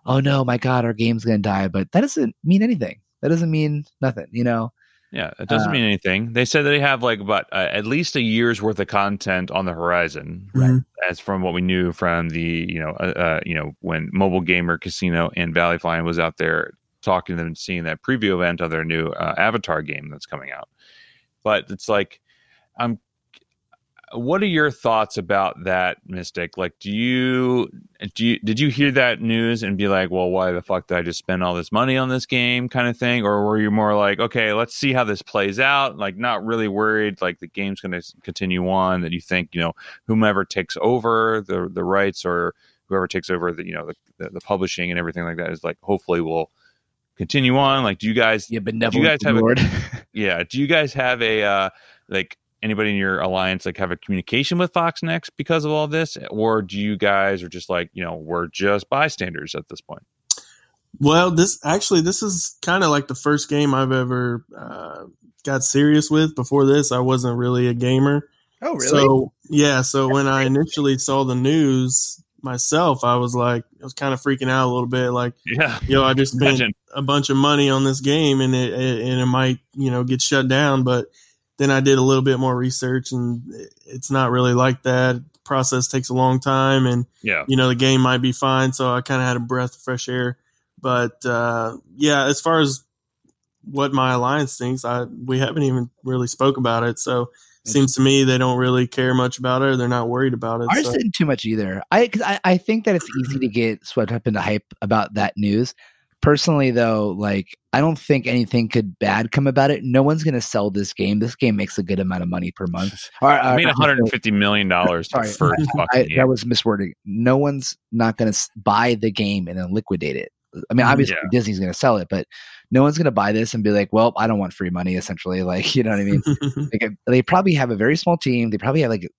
"Oh no, my God, our game's gonna die." But that doesn't mean anything. That doesn't mean nothing. You know, Yeah, it doesn't Uh, mean anything. They said that they have like about uh, at least a year's worth of content on the horizon, Mhm. as from what we knew from the you know uh, uh, you know when Mobile Gamer Casino and Valley Flying was out there talking to them and seeing that preview event of their new uh, Avatar game that's coming out. But it's like, I'm. What are your thoughts about that, Mystic? Like, do you do you did you hear that news and be like, well, why the fuck did I just spend all this money on this game, kind of thing, or were you more like, okay, let's see how this plays out, like not really worried, like the game's going to continue on, that you think you know whomever takes over the the rights or whoever takes over the you know the, the, publishing and everything like that is like hopefully will continue on. Like, do you guys yeah, benevolent guys have a- *laughs* yeah. Do you guys have a uh like anybody in your alliance like have a communication with Fox Next because of all this? Or do you guys are just like, you know, we're just bystanders at this point? Well, this actually this is kind of like the first game I've ever uh, got serious with. Before this, I wasn't really a gamer. Oh, really? So yeah, so when I initially saw the news myself, I was like, I was kind of freaking out a little bit. Like, Yeah. yo, I just spent Imagine. a bunch of money on this game, and it, it and it might you know get shut down. But then I did a little bit more research, and it's not really like that. The process takes a long time, and Yeah. you know the game might be fine. So I kind of had a breath of fresh air. But uh, yeah, as far as what my alliance thinks, I we haven't even really spoke about it. So it seems to me they don't really care much about it. Or they're not worried about it. Ours so. didn't too much either. I, 'cause I I think that it's easy to *clears throat* get swept up into hype about that news. Personally, though, like I don't think anything could bad come about it. No one's going to sell this game. This game makes a good amount of money per month. *laughs* I mean, 150 million dollars Sorry, for *laughs* I, fucking that was miswording. No one's not going to buy the game and then liquidate it. I mean, obviously Yeah. Disney's going to sell it, but no one's going to buy this and be like, "Well, I don't want free money." Essentially, *laughs* like you know what I mean? like uh, they probably have a very small team. They probably have like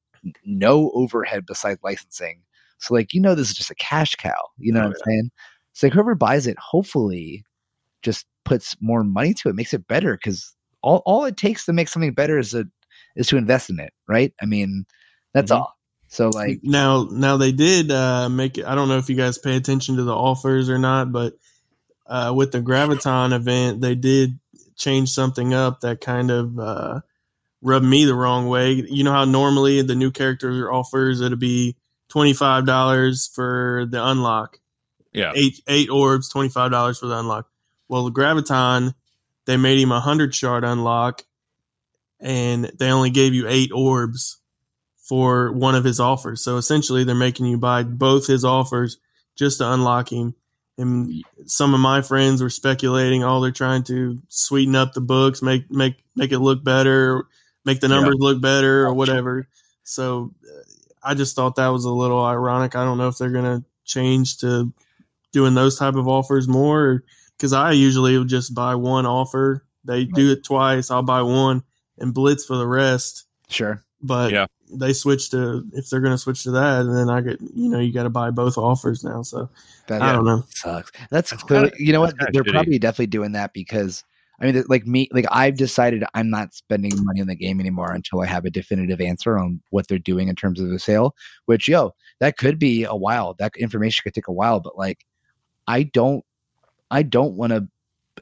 no overhead besides licensing. So like you know this is just a cash cow. You know what I'm saying? So like whoever buys it, hopefully, just puts more money to it, makes it better. Because all all it takes to make something better is a is to invest in it, right? I mean, that's Mhm. all. So like now now they did uh, make it. I don't know if you guys pay attention to the offers or not, but uh, with the Graviton event, they did change something up that kind of uh, rubbed me the wrong way. You know how normally the new character offers it'll be twenty five dollars for the unlock, yeah. eight eight orbs, twenty five dollars for the unlock. Well, the Graviton, they made him a hundred shard unlock, and they only gave you eight orbs for one of his offers. So essentially, they're making you buy both his offers just to unlock him. And some of my friends were speculating, oh, they're trying to sweeten up the books, make make make it look better, make the Yeah. numbers look better, or whatever. So uh, I just thought that was a little ironic. I don't know if they're gonna change to doing those type of offers more, because I usually would just buy one offer. They do it twice. I'll buy one and blitz for the rest sure. but Yeah. they switch to if they're going to switch to that, and then I get you know you got to buy both offers now. So That I don't know. sucks. That's, That's clearly, kinda- you know what? They're shitty. probably definitely doing that because I mean, like me, like I've decided I'm not spending money on the game anymore until I have a definitive answer on what they're doing in terms of the sale. Which, yo, that could be a while. That information could take a while, but like, I don't, I don't want to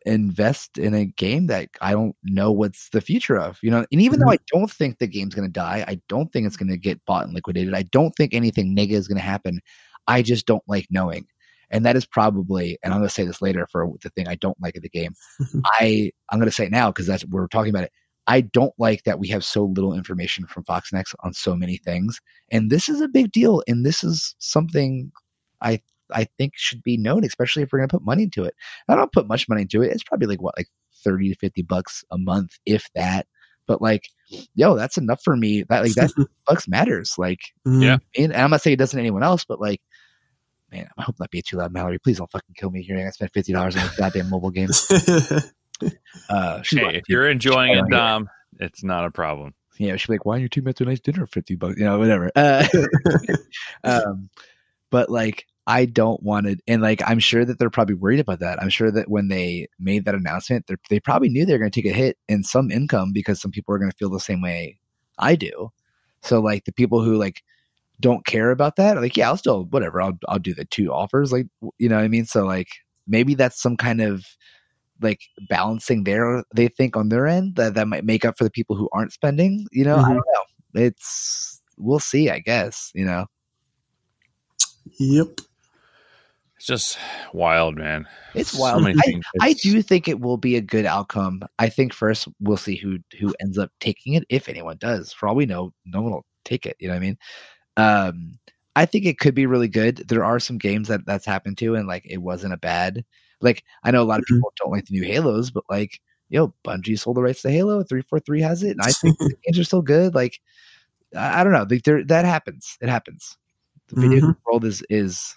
invest in a game that I don't know what's the future of. You know, and even though mm-hmm. I don't think the game's going to die, I don't think it's going to get bought and liquidated. I don't think anything negative is going to happen. I just don't like knowing and that is probably and i'm going to say this later for the thing i don't like of the game *laughs* i i'm going to say it now because that's we're talking about it i don't like that we have so little information from fox next on so many things and this is a big deal and this is something i i think should be known especially if we're going to put money into it i don't put much money into it it's probably like what like 30 to 50 bucks a month if that but like yo that's enough for me that like that *laughs* bucks matters like Mhm. Yeah. and I'm not saying it doesn't anyone else, but like, man, I hope not be too loud, Mallory. Please don't fucking kill me here. I spent fifty dollars on this goddamn mobile game. *laughs* Uh, Hey, like, if you're enjoying it, Yeah. Dom, it's not a problem. yeah, she'd be like, "Why are your teammates a nice dinner for fifty bucks?" You know, whatever. Uh, *laughs* um, but like, I don't want to, and like, I'm sure that they're probably worried about that. I'm sure that when they made that announcement, they they probably knew they were going to take a hit in some income because some people are going to feel the same way I do. So like, the people who like don't care about that, like, yeah, I'll still whatever. I'll I'll do the two offers, like, you know what I mean. So like, maybe that's some kind of like balancing their they think on their end that that might make up for the people who aren't spending you know i Mhm. don't know it's we'll see i guess you know yep. It's just wild, man. it's So wild I. I do think it will be a good outcome i think first we'll see who who ends up taking it if anyone does for all we know no one will take it you know what i mean um i think it could be really good there are some games that that's happened to and like it wasn't a bad like i know a lot of Mhm. people don't like the new halos but like yo bungie sold the rights to halo 343 has it and i think the *laughs* games are still good like i, I don't know like there that happens it happens the video Mhm. game world is is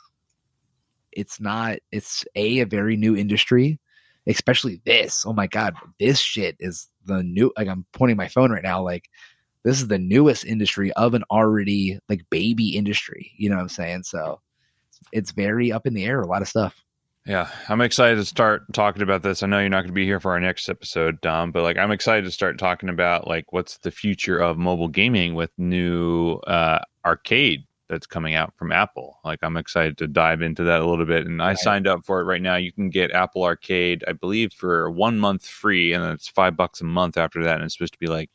it's not it's a a very new industry especially this. Oh my god this shit is the new like i'm pointing my phone right now like this is the newest industry of an already like baby industry you know what i'm saying? So it's very up in the air a lot of stuff. Yeah, I'm excited to start talking about this. I know you're not going to be here for our next episode, Dom, but like I'm excited to start talking about like what's the future of mobile gaming with new uh, arcade that's coming out from Apple. Like I'm excited to dive into that a little bit. And I Right. signed up for it right now. You can get Apple Arcade, I believe, for one month free, and then it's five bucks a month after that. And it's supposed to be like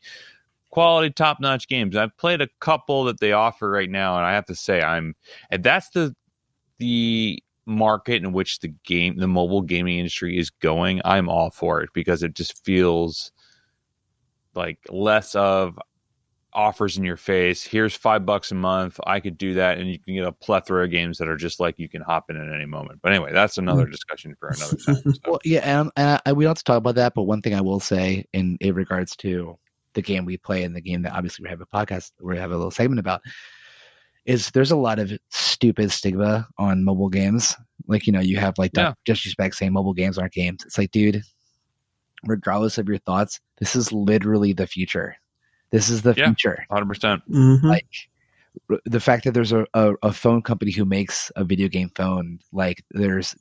quality, top notch games. I've played a couple that they offer right now, and I have to say I'm and that's the the market in which the game the mobile gaming industry is going. I'm all for it because it just feels like less of offers in your face. Here's five bucks a month. I could do that, and you can get a plethora of games that are just like you can hop in at any moment. But anyway, that's another mm. discussion for another time. *laughs* So, Well, yeah, and, and I, we don't have to talk about that. But one thing I will say in, in regards to the game we play and the game that obviously we have a podcast, we have a little segment about, is there's a lot of stupid stigma on mobile games. Like you know, you have like Yeah. disrespect saying mobile games aren't games. It's like, dude, regardless of your thoughts, this is literally the future. This is the Yeah. future. 100%. Mhm. Like the fact that there's a, a, a phone company who makes a video game phone, like there's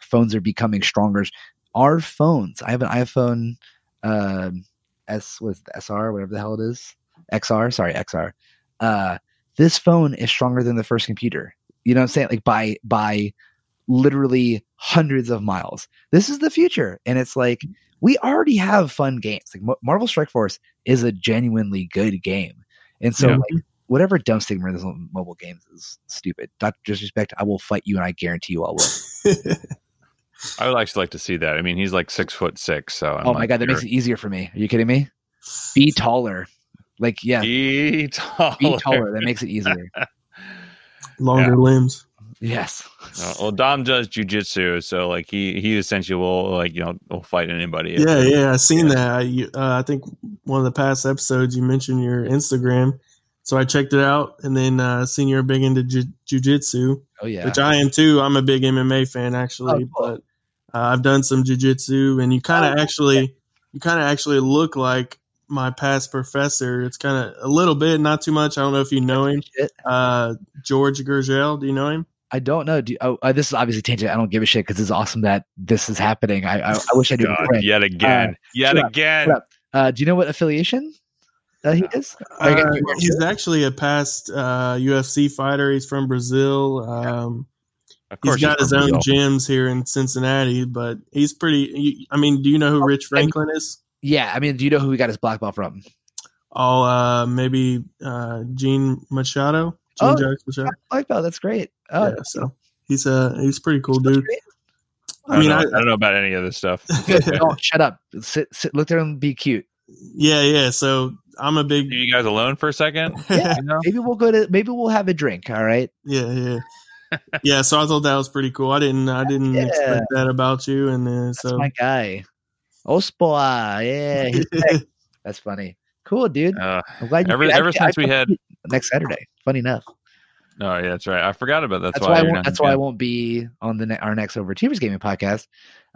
phones are becoming stronger. Our phones, I have an iPhone um, S was the SR, whatever the hell it is, XR, sorry, XR. Uh, this phone is stronger than the first computer. You know what I'm saying? Like by by literally hundreds of miles. This is the future, and it's like we already have fun games. Like Mo- Marvel Strike Force is a genuinely good game, and so Yeah. like mm-hmm. whatever dumb stigma is on mobile games is stupid. Not disrespect. I will fight you, and I guarantee you I will. *laughs* I would actually like to see that. I mean, he's like six foot six. So I'm oh my like, god, that makes it easier for me. Are you kidding me? Be taller. Like yeah, Be taller. be taller. That makes it easier. *laughs* Longer Yeah. limbs. Yes. Uh, well, Dom does jujitsu, so like he he essentially will like you know will fight anybody. Yeah, yeah, I seen that. I, you- uh, I think one of the past episodes you mentioned your Instagram, so I checked it out, and then uh, seen you're big into ju- jujitsu, Oh yeah. which I am too. I'm a big MMA fan actually, Oh, cool. but uh, I've done some jujitsu, and you kind of Oh, actually, you kind of actually look like my past professor. It's kind of a little bit, not too much. I don't know if you know him, uh, George Gurgel. Do you know him? I don't know. Do, oh, uh, this is obviously tangent. I don't give a shit because it's awesome that this is happening. I I, I wish I knew. God, yet again, yet shut up, again. up. Uh, do you know what affiliation uh, he is? Are Uh, he's actually a past uh, UFC fighter. He's from Brazil. Um, Of he's course, got his own Brazil. gyms here in Cincinnati, but he's pretty. you- I mean, do you know who Rich Franklin is? yeah, I mean, do you know who he got his black belt from? Oh, uh, maybe uh, Gene Machado. Gene Oh, Machado. Black belt. That's great. Oh, yeah, so he's a he's a pretty cool dude. great. I, I mean, don't I, I don't know about any of this stuff. *laughs* oh, shut up. Sit, sit, look there and be cute. yeah, yeah. So I'm a big Leave you guys alone for a second. *laughs* Yeah. You know? Maybe we'll go to. Maybe we'll have a drink. All right. yeah, yeah, *laughs* yeah. So I thought that was pretty cool. I didn't I didn't Yeah. expect that about you, and uh, That's so my guy. Ospoa. Yeah, he's that's funny. Cool, dude. Uh, I'm glad you. ever- ever since I- we had- next Saturday. Funny enough. Oh yeah, that's right. I forgot about that. That's, That's, why. I won't, that's why I won't be on the ne- our next Overachievers Gaming podcast.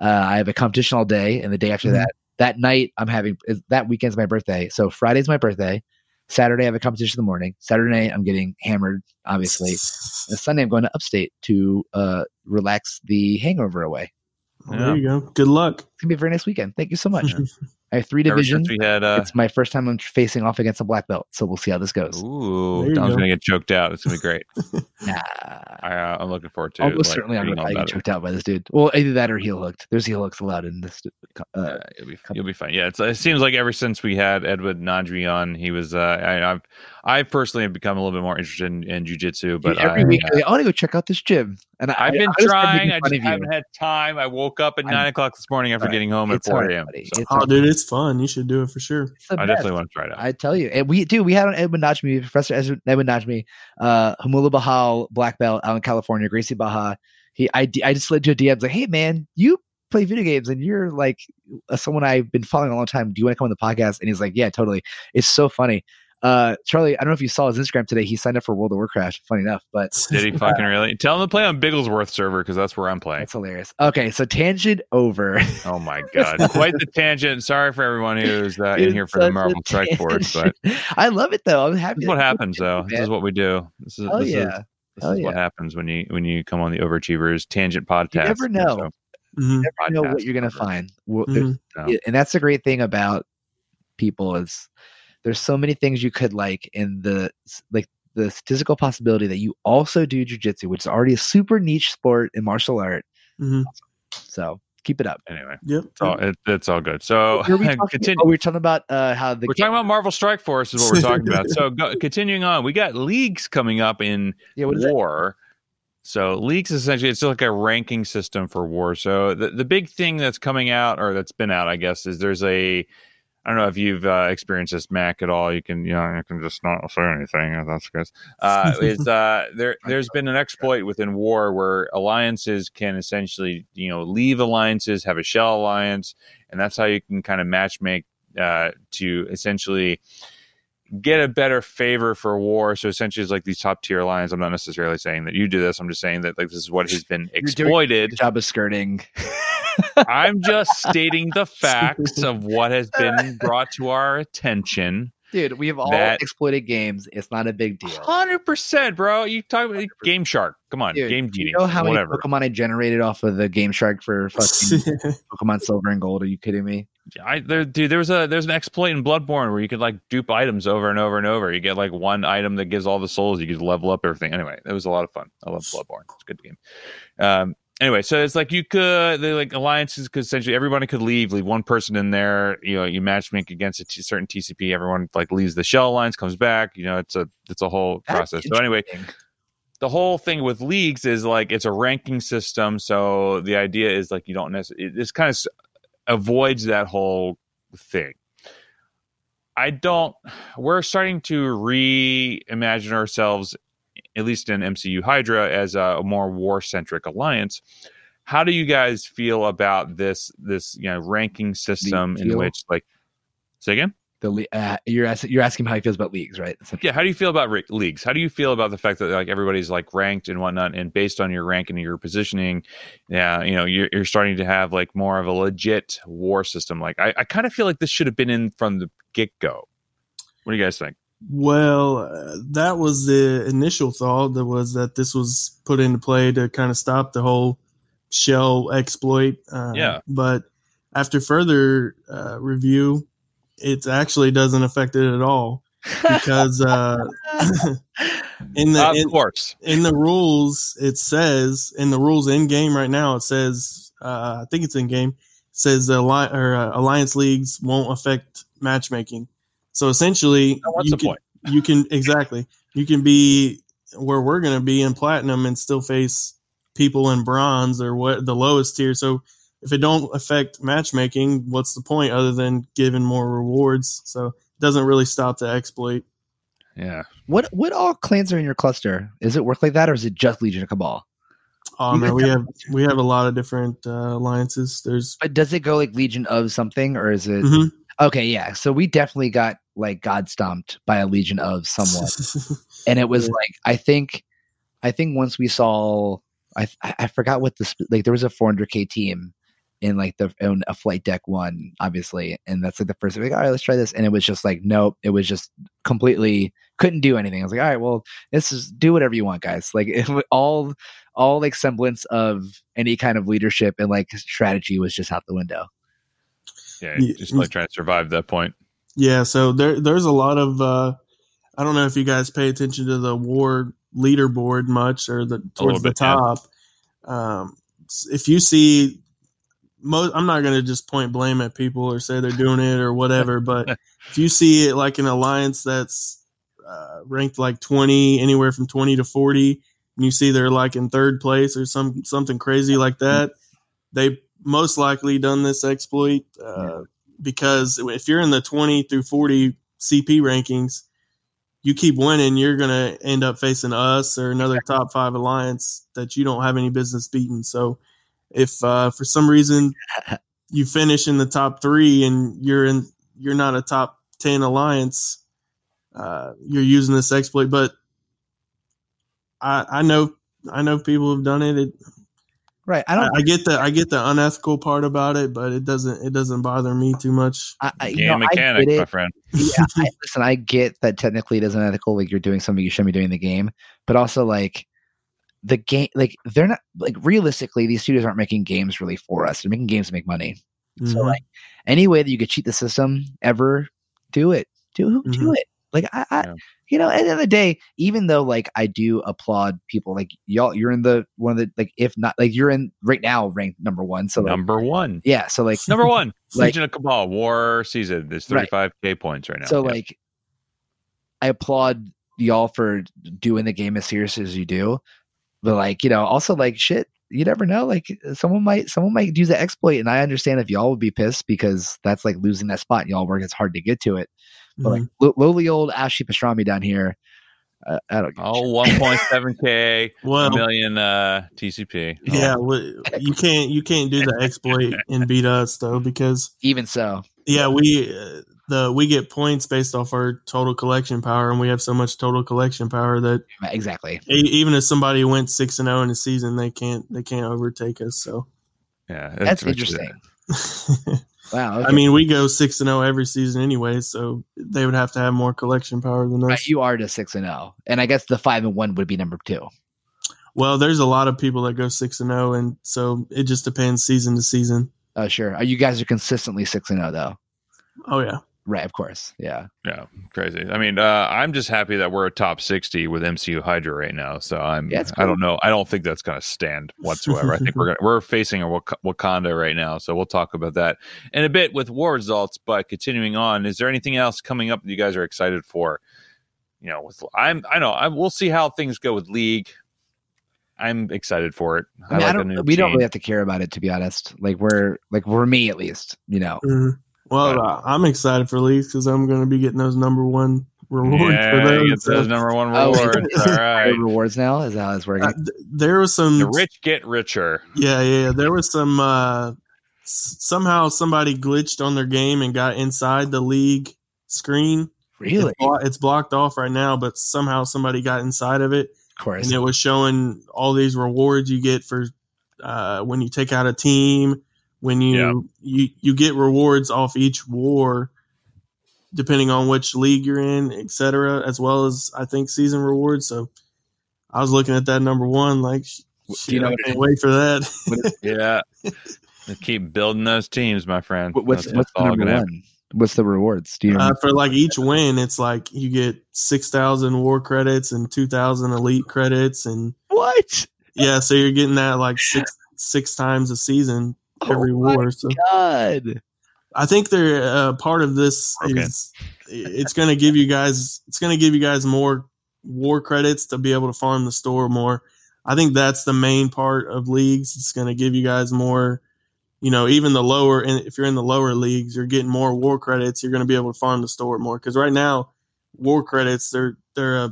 Uh, I have a competition all day, and the day after Mhm. that, that night I'm having is- that weekend's my birthday. So Friday's my birthday. Saturday I have a competition in the morning. Saturday night I'm getting hammered, obviously. And Sunday I'm going to upstate to uh, relax the hangover away. Well, there you go. Good luck. It's gonna be a very nice weekend. Thank you so much. *laughs* I have three divisions. we had. Uh, it's my first time I'm facing off against a black belt, so we'll see how this goes. ooh, There you go. gonna get choked out. It's gonna be great. *laughs* Nah. I, uh, I'm looking forward to. Almost like, certainly I'm reading gonna all probably get about it. choked out by this dude. Well, either that or heel hooked. There's heel hooks allowed in this. Uh, Uh, you'll be you'll be fine. Yeah, it's, it seems like ever since we had Edwin Najmi on, he was. Uh, I, I've I personally have become a little bit more interested in, in jujitsu, but Dude, every I, week I, want to go check out this gym, and I, I've been I just trying. I just you. haven't had time. I woke up at I'm- nine o'clock this morning after Alright. getting home at four a.m. So It's Oh, dude, it's fun. You should do it for sure. I best. definitely want to try it out. I tell you, and we do. We had on Edwin Najmi, Professor Ezra- Edwin Najmi, uh, Hamula Bahal, black belt out in California, Gracie Baha. He, I, I just slid to a DM like, hey man, you play video games and you're like uh, someone I've been following a long time. Do you want to come on the podcast? And he's like, yeah, totally. It's so funny. Uh, Charlie, I don't know if you saw his Instagram today. He signed up for World of Warcraft. Funny enough, but *laughs* Did he fucking *laughs* really? Tell him to play on Bigglesworth server because that's where I'm playing. that's hilarious. Okay, so tangent over. Oh my god, quite the tangent. Sorry for everyone who's uh, in here for the Marvel Strike Force, but. *laughs* I love it though. I'm happy. this is what that- happens though. This is what we do. This is, Oh this yeah. is This Hell is what happens when you when you come on the Overachievers Tangent podcast. You never know. So, Mhm. never know what you're gonna cover. find. Well, Mhm. No. And that's the great thing about people is there's so many things you could like in the like the statistical possibility that you also do jujitsu, which is already a super niche sport in martial art. Mhm. So keep it up. Anyway, Yep. it's all, it, it's all good. So Were we *laughs* talking, continue. oh, we were talking about uh, how the We're talking about Marvel Strike Force is what we're talking about. So go, *laughs* continuing on, we got leagues coming up in yeah, what is that? war. So leagues essentially it's like a ranking system for war. So the the big thing that's coming out or that's been out, I guess, is there's a I don't know if you've uh, experienced this Mac at all. You can you know you can just not say anything. if That's good. Uh, *laughs* is uh, there there's been an exploit within war where alliances can essentially you know leave alliances, have a shell alliance, and that's how you can kind of match make uh, to essentially get a better favor for war. So essentially, it's like these top tier lines. I'm not necessarily saying that you do this. I'm just saying that like this is what has been exploited. job of skirting. *laughs* I'm just stating the *laughs* facts of what has been brought to our attention. Dude, we have all That- exploited games. It's not a big deal. Hundred percent, bro. You talk about Game Shark. Come on, Dude, Game You Genie. know how many whatever. Pokemon I generated off of the Game Shark for *laughs* fucking Pokemon Silver and Gold? Are you kidding me? I there, dude. There was a there's an exploit in Bloodborne where you could like dupe items over and over and over. You get like one item that gives all the souls. You could level up everything. Anyway, it was a lot of fun. I love Bloodborne. It's a good game. Um. Anyway, so it's like you could they like alliances could essentially everybody could leave, leave one person in there. You know, you matchmake against a t- certain TCP. Everyone like leaves the shell alliance, comes back. You know, it's a it's a whole That's process. So anyway, the whole thing with leagues is like it's a ranking system. So the idea is like you don't necessarily this kind of s- avoids that whole thing. I don't. We're starting to reimagine ourselves, at least in MCU Hydra, as a, more war centric alliance. How do you guys feel about this this you know ranking system in which like say again? the uh, you're asking you're asking how he feels about leagues, right? Yeah, how do you feel about re- leagues? How do you feel about the fact that like everybody's like ranked and whatnot, and based on your rank and your positioning, yeah, you know, you're, you're starting to have like more of a legit war system. Like, I, I kind of feel like this should have been in from the get go. What do you guys think? Well, uh, that was the initial thought. That was that this was put into play to kind of stop the whole shell exploit. Uh, Yeah. But after further uh, review, it actually doesn't affect it at all *laughs* because uh, *laughs* in the of in, course, in the rules it says in the rules in game right now it says uh, I think it's in game says the alli- or uh, alliance leagues won't affect matchmaking. So essentially, Now, what's you the can, point? you can *laughs* exactly you can be where we're going to be in platinum and still face people in bronze or what the lowest tier. So if it don't affect matchmaking, what's the point other than giving more rewards? So it doesn't really stop the exploit. yeah. what what all clans are in your cluster? Is it work like that, or is it just Legion of Cabal? Oh You man, we have- have we have a lot of different uh, alliances. There's But does it go like Legion of something, or is it Mhm. okay? Yeah, so we definitely got like God stomped by a Legion of someone, *laughs* and it was Yeah. like I think, I think once we saw, I I I forgot what the sp- like there was a 400k team in like the in a flight deck one, obviously, and that's like the first like all right, let's try this, and it was just like nope, it was just completely couldn't do anything. I was like, all right, well, this is do whatever you want, guys. Like it, all all like semblance of any kind of leadership and like strategy was just out the window. Yeah. Yeah. Just like trying to survive that point. Yeah, so there there's a lot of uh I don't know if you guys pay attention to the war leaderboard much or the towards the yeah. top. Um if you see most I'm not going to just point blame at people or say they're doing it or whatever, *laughs* but if you see it like an alliance that's uh, ranked like 20 anywhere from 20 to 40 and you see they're like in third place or some something crazy like that, they most likely done this exploit uh, because if you're in the 20 through 40 CP rankings, you keep winning, you're going to end up facing us or another top five alliance that you don't have any business beating. So if uh, for some reason *laughs* you finish in the top three and you're in, you're not a top 10 alliance, uh, you're using this exploit. But I, I know, I know people have done it. it Right. I I, don't. I get the I get the unethical part about it, but it doesn't it doesn't bother me too much. I, I, you Game know, I mechanic, get my friend. yeah, I, *laughs* listen, I get that technically it isn't ethical. Like you're doing something you shouldn't be doing in the game, but also like the game like they're not like realistically these studios aren't making games really for us they're making games to make money so Mhm. like any way that you could cheat the system ever do it do do Mhm. it like i, I Yeah. you know at the end of the day even though like i do applaud people like y'all you're in the one of the like if not like you're in right now ranked number one so like, Number one. yeah so like Number one. *laughs* Like- Legion of Cabal War season. There's 35k points right now. So Yeah. like I applaud y'all for doing the game as serious as you do. But like, you know, also like shit, you never know. Like someone might someone might use the exploit and I understand if y'all would be pissed because that's like losing that spot and y'all work it's hard to get to it. But like Mhm. lo- lowly old Ashley Pastrami down here, uh, I don't give oh, 1.7k, *laughs* well, million uh, TCP. Oh, yeah, well, you can't you can't do the *laughs* exploit and beat us though because even so. yeah we uh, the we get points based off our total collection power and we have so much total collection power that Exactly. e- even if somebody went six and zero in a season they can't they can't overtake us so Yeah, That's which is- interesting. *laughs* Wow. I mean we go six and zero every season anyway so they would have to have more collection power than us Right, you are to six and zero, and I guess the five and one would be number two. well there's a lot of people that go six and zero and so it just depends season to season Oh, sure. You guys are consistently six and zero, though. oh yeah Right, of course. Yeah. Yeah, crazy. I mean, uh, I'm just happy that we're a top 60 with MCU Hydra right now. So I'm, Yeah, it's I don't know. I don't think that's going to stand whatsoever. I think we're gonna, we're facing a Wak- Wakanda right now. So we'll talk about that in a bit with war results. But continuing on, is there anything else coming up that you guys are excited for? You know, with I'm, I know, I, we'll see how things go with League. I'm excited for it. I, mean, I like a don't. new we don't really have to care about it, to be honest. Like we're like we're me at least, you know. Mhm. Well, But- uh, I'm excited for leagues because I'm going to be getting those number one rewards Yeah, for those. get those number one rewards. *laughs* All right. Rewards now is how it's working? Uh, th- there was some, The rich get richer. yeah, yeah, yeah. There was some. Uh, s- somehow somebody glitched on their game and got inside the league screen. really? It's, blo- it's blocked off right now, but somehow somebody got inside of it, Of course. and it was showing all these rewards you get for uh, when you take out a team. When you Yeah. you you get rewards off each war, depending on which league you're in, etc., as well as I think season rewards. So I was looking at that number one, like, sh- Do you know I can't wait for that. *laughs* Yeah. They keep building those teams, my friend. What's That's what's the number gonna one? What's the rewards? Do you? Uh, for like each win, it's like you get six thousand war credits and two thousand elite credits, and what? yeah, so you're getting that like six six times a season every oh war. So God. I think they're uh, part of this Okay. is it's going to give you guys it's going to give you guys more war credits to be able to farm the store more. I think that's the main part of leagues. It's going to give you guys more, you know, even the lower and if you're in the lower leagues, you're getting more war credits. You're going to be able to farm the store more because right now, war credits they're they're uh,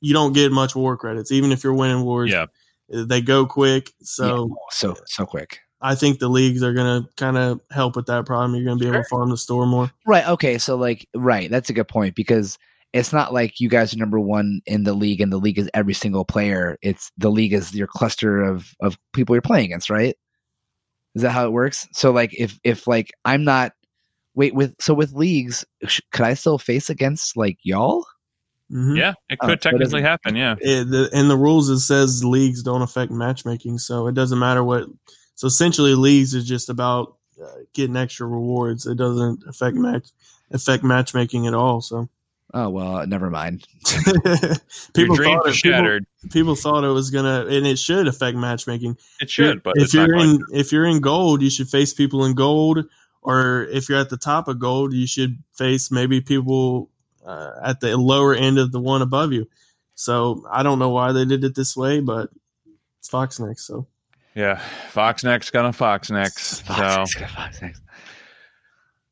you don't get much war credits even if you're winning wars. Yeah. They go quick, so Yeah, so so quick. I think the leagues are going to kind of help with that problem. You're going to be able to farm the store more. Right. Okay. So like, right. That's a good point because it's not like you guys are number one in the league and the league is every single player. It's the league is your cluster of of people you're playing against, right? Is that how it works? So like, if if like I'm not wait with so with leagues, sh- could I still face against like y'all? Mhm. Yeah, it Oh, could so technically happen. Yeah. It, the, in the rules, it says leagues don't affect matchmaking, so it doesn't matter what. So essentially, leagues is just about uh, getting extra rewards. It doesn't affect match affect matchmaking at all. So Oh well, never mind. *laughs* People thought it, shattered. people thought it was gonna, and it should affect matchmaking. it should, but if it's you're in if you're in gold, you should face people in gold, or if you're at the top of gold, you should face maybe people uh, at the lower end of the one above you. So I don't know why they did it this way, but it's Fox next. So Yeah, Fox next gonna Fox next. *laughs* So Fox, Fox, Fox.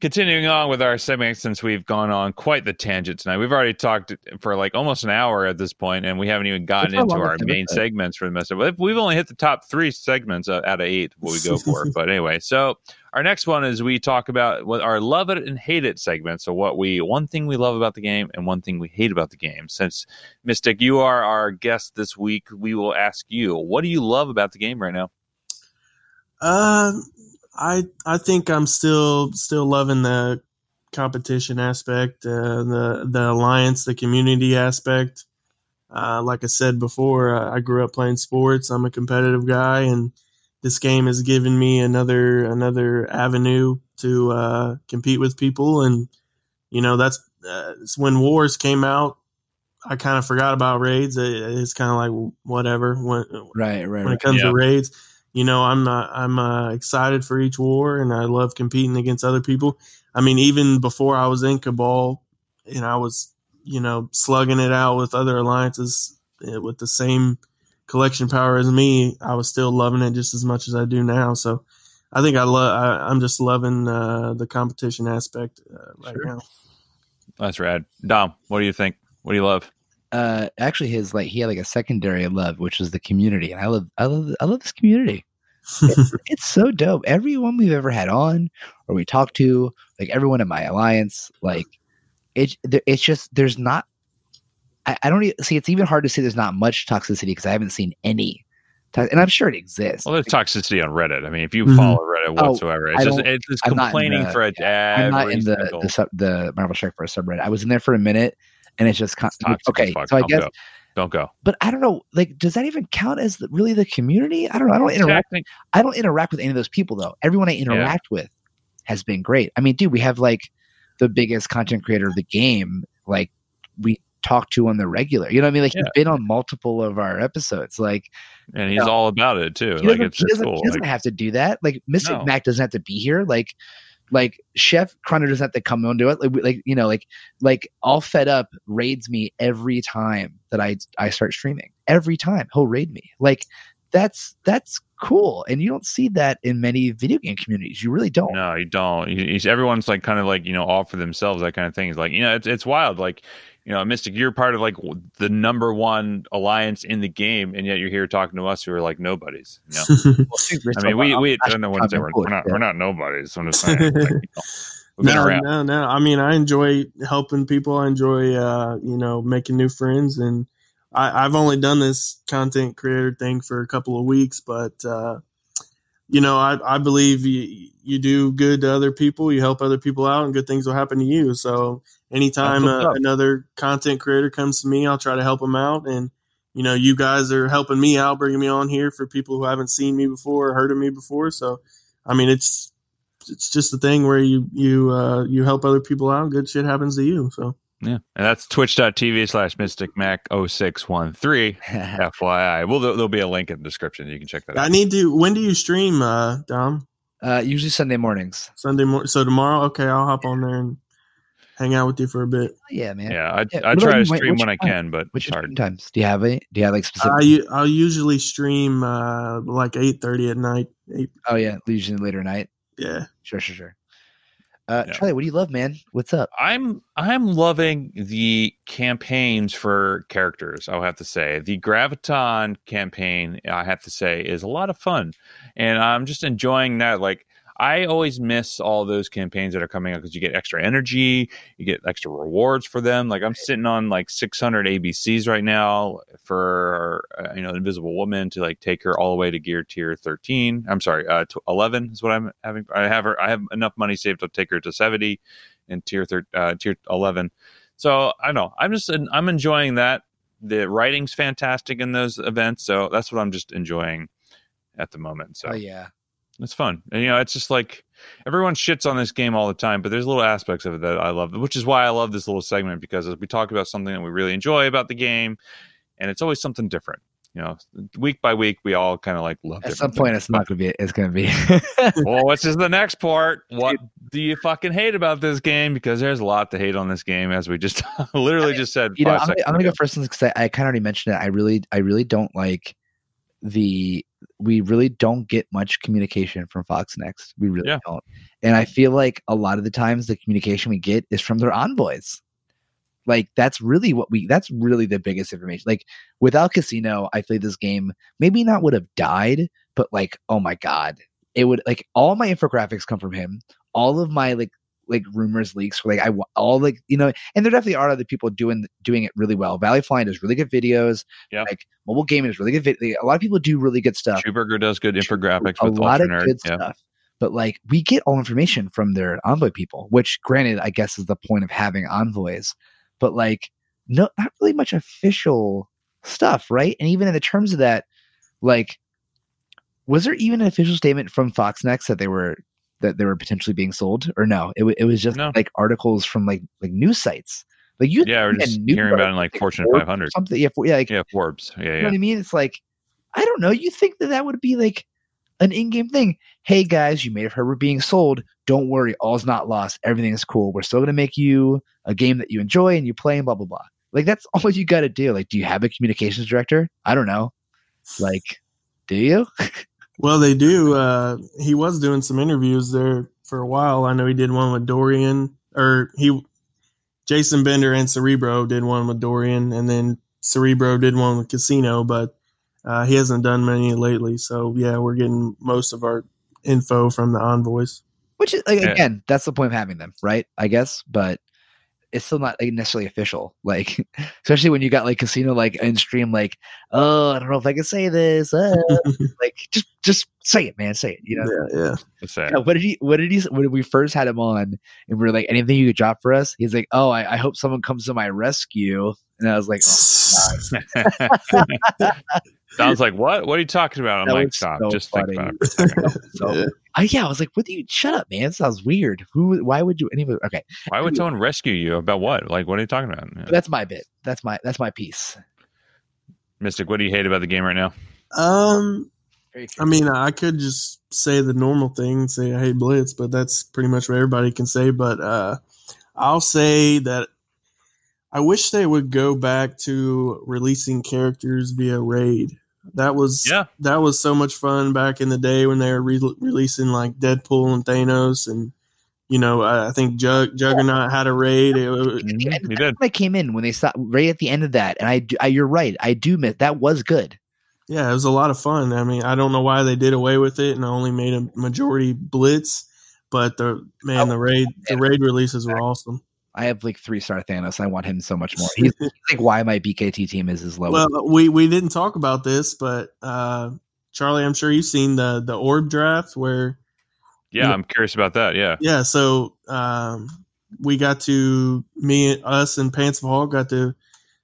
continuing on with our segment, since we've gone on quite the tangent tonight, we've already talked for like almost an hour at this point, and we haven't even gotten into our main segments for the mess. We've we've only hit the top three segments uh, out of eight what we go for. *laughs* but anyway, so our next one is we talk about what our love it and hate it segment. So what we one thing we love about the game and one thing we hate about the game. Since Mystic, you are our guest this week, we will ask you, what do you love about the game right now? Uh, I I think I'm still still loving the competition aspect, uh, the the alliance, the community aspect. uh, like I said before, uh, I grew up playing sports. I'm a competitive guy, and this game has given me another another avenue to uh, compete with people. And you know, that's uh, when wars came out. I kind of forgot about raids. It, it's kind of like whatever when right, right. when right. it comes Yeah. to raids. You know, I'm uh, I'm uh, excited for each war, and I love competing against other people. I mean, even before I was in Cabal, and I was you know slugging it out with other alliances uh, with the same collection power as me, I was still loving it just as much as I do now. So. I think I love. I, I'm just loving uh, the competition aspect uh, right Sure. now. That's rad. Dom, what do you think? What do you love? uh actually his like he had like a secondary love which was the community and i love i love i love this community it's, *laughs* it's so dope everyone we've ever had on or we talked to like everyone in my alliance like it it's just there's not i, I don't see it's even hard to say there's not much toxicity because i haven't seen any to- and i'm sure it exists Well, there's toxicity on Reddit. I mean, if you Mhm. follow Reddit Oh, whatsoever, it's just don't- it's this I'm not in complaining the- thread. i'm not in the single- the, sub, the marvel strike for a subreddit i was in there for a minute and it's just con- it's toxic as okay fuck. so i Don't guess go. don't go. but i don't know like does that even count as the, really the community i don't know i don't interact Technic- I don't interact with any of those people though. Everyone I interact with has been great. I mean, dude, we have like the biggest content creator of the game. Like we talk to on the regular. You know what I mean? Like Yeah. he's been on multiple of our episodes. Like and he's Yeah. all about it too. Like it's he doesn't, cool. he doesn't Like, have to do that. Like Mystic No. Mac doesn't have to be here. Like like Chef Croner doesn't have to come and do it. Like, like you know, like like all fed up raids me every time that I I start streaming. Every time he'll raid me. Like that's that's cool, and you don't see that in many video game communities. You really don't. no, you don't. You, you- everyone's like kind of like you know all for themselves. That kind of thing is like you know it's it's wild. Like you know, Mystic, you're part of like the number one alliance in the game, and yet you're here talking to us who are like nobodies. You know? *laughs* I mean, we we I don't know what to say. We're, we're not we're not nobodies. I'm just saying. Like, you know, no, around. no, no. I mean, I enjoy helping people. I enjoy, uh, you know, making new friends. And I, I've only done this content creator thing for a couple of weeks, but, uh, you know, I, I believe you, you do good to other people, you help other people out, and good things will happen to you. So anytime uh, another content creator comes to me, I'll try to help them out. And, you know, you guys are helping me out, bringing me on here for people who haven't seen me before or heard of me before. So, I mean, it's it's just a thing where you you uh, you help other people out. Good shit happens to you. So Yeah, and that's twitch.tv slash Mystic Mac 0613 *laughs* FYI. Well, there, there'll be a link in the description. You can check that I out. I need to. When do you stream, uh, Dom? uh, usually Sunday mornings. Sunday morning. So tomorrow, okay, I'll hop on there and hang out with you for a bit. Yeah, man. Yeah, I, Yeah, I what try to stream what's when I time? can, but What's it's hard. times? Do you have any? Do you have like specific? I u- I'll usually stream uh, like eight thirty at night. Oh yeah, usually later night. yeah. Sure, sure, sure. Uh, Yeah. Charlie, what do you love, man? What's up? I'm I'm loving the campaigns for characters. I'll have to say the Graviton campaign. I have to say is a lot of fun, and I'm just enjoying that. Like I always miss all those campaigns that are coming out because you get extra energy, you get extra rewards for them. Like I'm sitting on like 600 ABCs right now for uh, you know Invisible Woman to like take her all the way to gear tier 13. I'm sorry, uh, to 11 is what I'm having. I have her. I have enough money saved to take her to 70 and tier thir- uh, tier 11. So I don't know. I'm just I'm enjoying that. The writing's fantastic in those events, so that's what I'm just enjoying at the moment. So Oh yeah, it's fun. And, you know, it's just like everyone shits on this game all the time, but there's little aspects of it that I love, which is why I love this little segment because as we talk about something that we really enjoy about the game, and it's always something different. You know, week by week, we all kind of like love. at some point things. it's not gonna be. It's gonna be. *laughs* well, what's is the next part? *laughs* What do you fucking hate about this game? Because there's a lot to hate on this game, as we just *laughs* literally just said. you know, I'm, gonna- I'm gonna ago. go first because I, I kind of already mentioned it. I really, I really don't like the. We really don't get much communication from Fox Next. We really Yeah. don't, and I feel like a lot of the times the communication we get is from their envoys. Like that's really what we. That's really the biggest information. Like without Casino, I like this game maybe not would have died, but like oh my god, it would like all my infographics come from him. All of my like like rumors leaks like I all like you know and there definitely are other people doing doing it really well. Valley Flying does really good videos. Yeah. Like mobile gaming is really good. Vid- like, a lot of people do really good stuff. Schuberger does good infographics a with lot of Nerd. good Yeah. stuff. But like we get all information from their envoy people, which granted, I guess is the point of having envoys. But like no not really much official stuff, right? And even in the terms of that, like, was there even an official statement from Fox Next that they were that they were potentially being sold, or no? It, it was just No. like articles from like like news sites. Like you, Yeah, we're just hearing about in article, like Fortune Forbes 500. something. Yeah, for, yeah, like Yeah, Forbes. Yeah, you know yeah. what I mean? It's like, I don't know. You think that that would be like an in-game thing? Hey guys, you may have heard we're being sold. Don't worry, all's not lost. Everything is cool. We're still going to make you a game that you enjoy and you play and blah blah blah. Like that's *laughs* all you got to do. Like, do you have a communications director? I don't know. Like, do you? *laughs* Well, they do. Uh, he was doing some interviews there for a while. I know he did one with Dorian, or he, Jason Bender and Cerebro did one with Dorian, and then Cerebro did one with Casino, but uh, he hasn't done many lately. So yeah, we're getting most of our info from the envoys. Which is like Yeah. again, that's the point of having them, right? I guess, but it's still not like, necessarily official. Like, *laughs* especially when you got like casino like in stream, like, oh, I don't know if I can say this. uh," *laughs* like, just just say it, man, say it. You know, yeah, yeah. That's. Yeah, what did he? What did he? When we first had him on, and we are like, anything you could drop for us? He's like, oh, I, I hope someone comes to my rescue. And I was like, oh, *laughs* Sounds like what? What are you talking about? I'm That like, stop. so Just funny. think about *laughs* it for a second. so, Yeah. I, yeah, I was like, what do you? Shut up, man. It sounds weird. Who? Why would you? Anyway, okay, Why would someone rescue you about what? Like, what are you talking about? Yeah. that's my bit. That's my that's my piece. Mystic, what do you hate about the game right now? Um, I mean, I could just say the normal thing, say I hate Blitz, but that's pretty much what everybody can say. But uh, I'll say that I wish they would go back to releasing characters via raid. That was Yeah. that was so much fun back in the day when they were re- releasing like Deadpool and Thanos, and you know I, I think Jug- Juggernaut had a raid. It, was- Mhm, And did. when I came in when they stopped right at the end of that, and I, I you're right. I do miss that was good. yeah, it was a lot of fun. I mean, I don't know why they did away with it and only made a majority Blitz, but the man, the raid the raid releases were awesome. I have like three star Thanos. I want him so much more. He's, *laughs* he's like why my BKT team is as low. as- Well, we we didn't talk about this, but uh, Charlie, I'm sure you've seen the the orb draft where Yeah, Yeah. I'm curious about that. Yeah. yeah. So um, we got to me, us, and Pants of Hall got to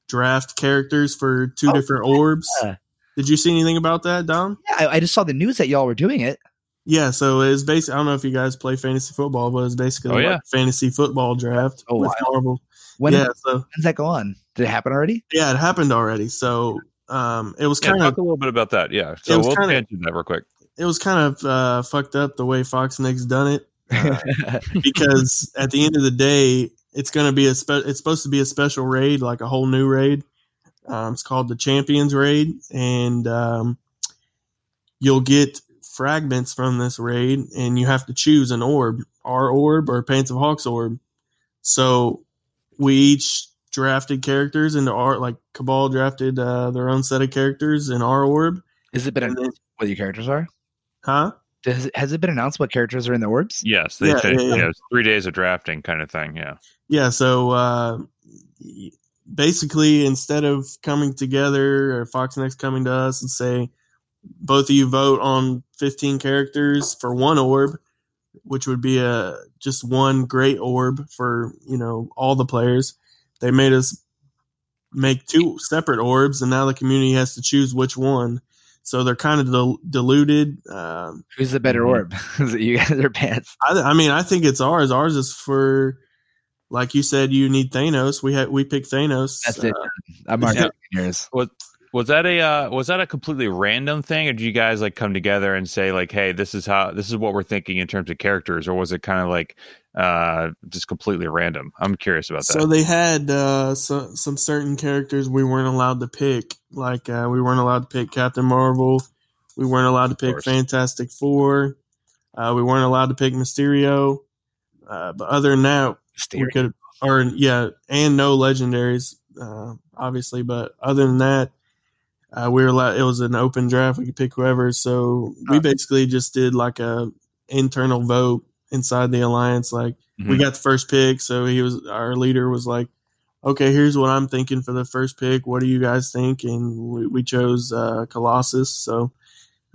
draft characters for two Oh, different orbs. yeah. Did you see anything about that, Dom? yeah, I, I just saw the news that y'all were doing it. Yeah, so it's basically I don't know if you guys play fantasy football, but it's basically Oh, like yeah. a fantasy football draft Oh, with wow. Marvel. When yeah, so does that go on? Did it happen already? yeah, it happened already. So um, it was Yeah, kind of talk a little bit about that. Yeah. So we'll kinda- get into that real quick. it was kind of uh, fucked up the way Fox Next done it uh, *laughs* because at the end of the day, it's going to be a spe- it's supposed to be a special raid, like a whole new raid. Um, it's called the Champions Raid, and um, you'll get fragments from this raid, and you have to choose an orb, our orb or Pants of Hawks orb. So we each drafted characters into our like Cabal drafted uh, their own set of characters in our orb, Has it been and then, announced what your characters are? huh? Does, has it been announced what characters are in the orbs? Yes. They Yeah, say, yeah, yeah, yeah. it's three days of drafting kind of thing. Yeah. yeah so uh basically instead of coming together or fox next coming to us and say both of you vote on 15 characters for one orb which would be a just one great orb for you know all the players they made us make two separate orbs and now the community has to choose which one so they're kind of dil- diluted um, Who's the better orb? Is *laughs* it you guys or pants? I, I mean, I think it's ours. Ours is for, like you said, you need Thanos. We had we picked Thanos. That's it. Uh, I'm already Yeah. taking yours. Was that a uh, was that a completely random thing, or did you guys like come together and say like, "Hey, this is how this is what we're thinking in terms of characters," or was it kind of like uh, just completely random? I'm curious about that. so they had uh, so, some certain characters we weren't allowed to pick. Like uh, we weren't allowed to pick Captain Marvel. We weren't allowed to pick. Fantastic Four. Uh, we weren't allowed to pick Mysterio. Uh, but other than that, we could, or yeah, and no legendaries, uh, obviously. But other than that, uh, we were allowed. It was an open draft. We could pick whoever. So we basically just did like a internal vote inside the alliance. Like we Mhm. got the first pick, so he was our leader was like, "Okay, here's what I'm thinking for the first pick. What do you guys think?" And we, we chose uh, Colossus. So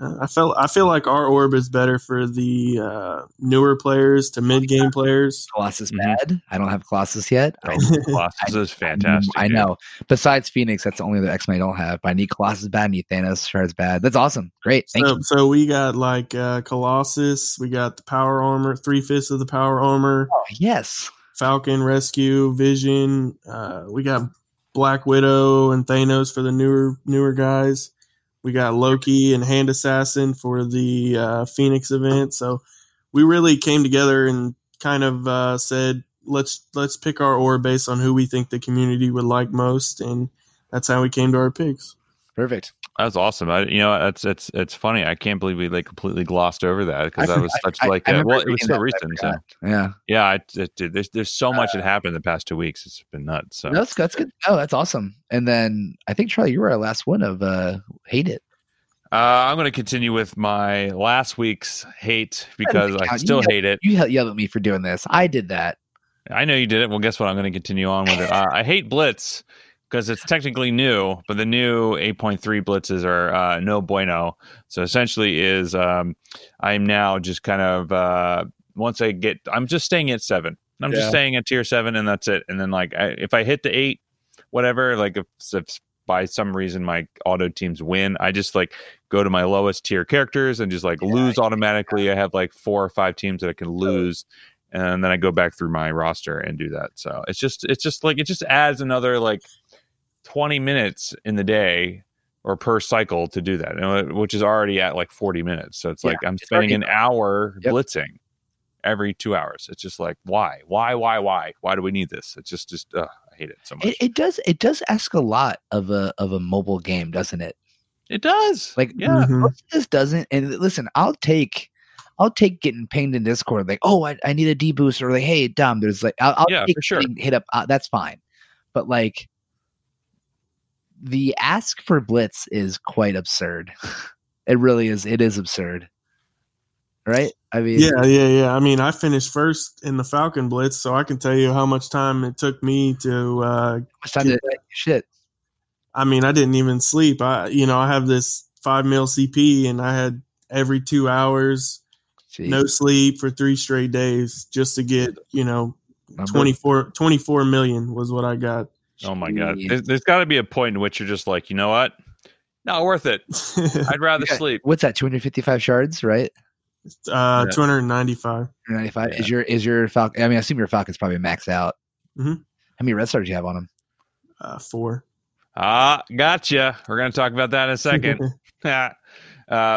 Uh, I felt I feel like our orb is better for the uh, newer players to mid game players. Colossus Mhm. bad. I don't have Colossus yet. I, Colossus *laughs* is fantastic. I dude. know. Besides Phoenix, that's the only other X Men I don't have. But I need Colossus bad. I need Thanos Shard's bad. That's awesome. Great. Thank So, you. so we got like uh, Colossus, we got the power armor, three fifths of the power armor, Oh, yes. Falcon Rescue, Vision. Uh, we got Black Widow and Thanos for the newer newer guys. We got Loki and Hand Assassin for the uh, Phoenix event. So we really came together and kind of uh, said, let's let's pick our orb based on who we think the community would like most, and that's how we came to our picks. Perfect. That's awesome. I, you know, it's it's it's funny. I can't believe we like completely glossed over that because I that was such I- like I a, well, it was so I recent. So. Yeah. yeah, it, it, dude, there's there's so much that happened in the past two weeks. It's been nuts. So No, that's, that's good. Oh, that's awesome. And then I think Charlie, you were our last one of uh hate it. uh, I'm going to continue with my last week's hate because I still You hate it. You yell- yelled at me for doing this. I did that. I know you did it. Well, guess what? I'm going to continue on with it. *laughs* Uh, I hate Blitz because it's technically new, but the new 8.3 blitzes are uh, no bueno. So essentially, is um, I'm now just kind of uh, once I get, I'm just staying at seven. I'm Yeah. just staying at tier seven, and that's it. And then like I, if I hit the eight, whatever, like if, if by some reason my auto teams win, I just like go to my lowest tier characters and just like Yeah, lose automatically. I have like four or five teams that I can lose and then I go back through my roster and do that. So it's just it's just like it just adds another like 20 minutes in the day or per cycle to do that, you know, which is already at like 40 minutes. So it's Yeah, like I'm it's spending already- an hour Yep. blitzing every two hours. It's just like why, why, why, why, why do we need this? It's just just uh, I hate it so much. It, it does. It does ask a lot of a of a mobile game, doesn't it? It does. Like, yeah, Mhm. This doesn't. And listen, I'll take. I'll take getting pinged in Discord like, oh, I, I need a D boost, or like, hey, Dom, there's like, I'll, I'll Yeah, take for sure. hit up. Uh, that's fine, but like, the ask for blitz is quite absurd. *laughs* it really is. It is absurd, right? I mean, Yeah, yeah, yeah. I mean, I finished first in the Falcon Blitz, so I can tell you how much time it took me to. Uh, time to shit. I mean, I didn't even sleep. I, you know, I have this five mil CP, and I had every two hours, Jeez. no sleep for three straight days, just to get, you know, Number- 24, 24 million was what I got. Oh my god, there's, there's got to be a point in which you're just like, you know what? Not worth it. *laughs* I'd rather Okay, sleep. What's that? Two hundred fifty-five shards, right? uh, Yeah. two hundred ninety five. 95 Yeah. is your is your falcon i mean i assume your falcon's probably maxed out Mhm. how many red stars do you have on him Uh, four. Ah, gotcha. We're gonna talk about that in a second. *laughs* *laughs* uh,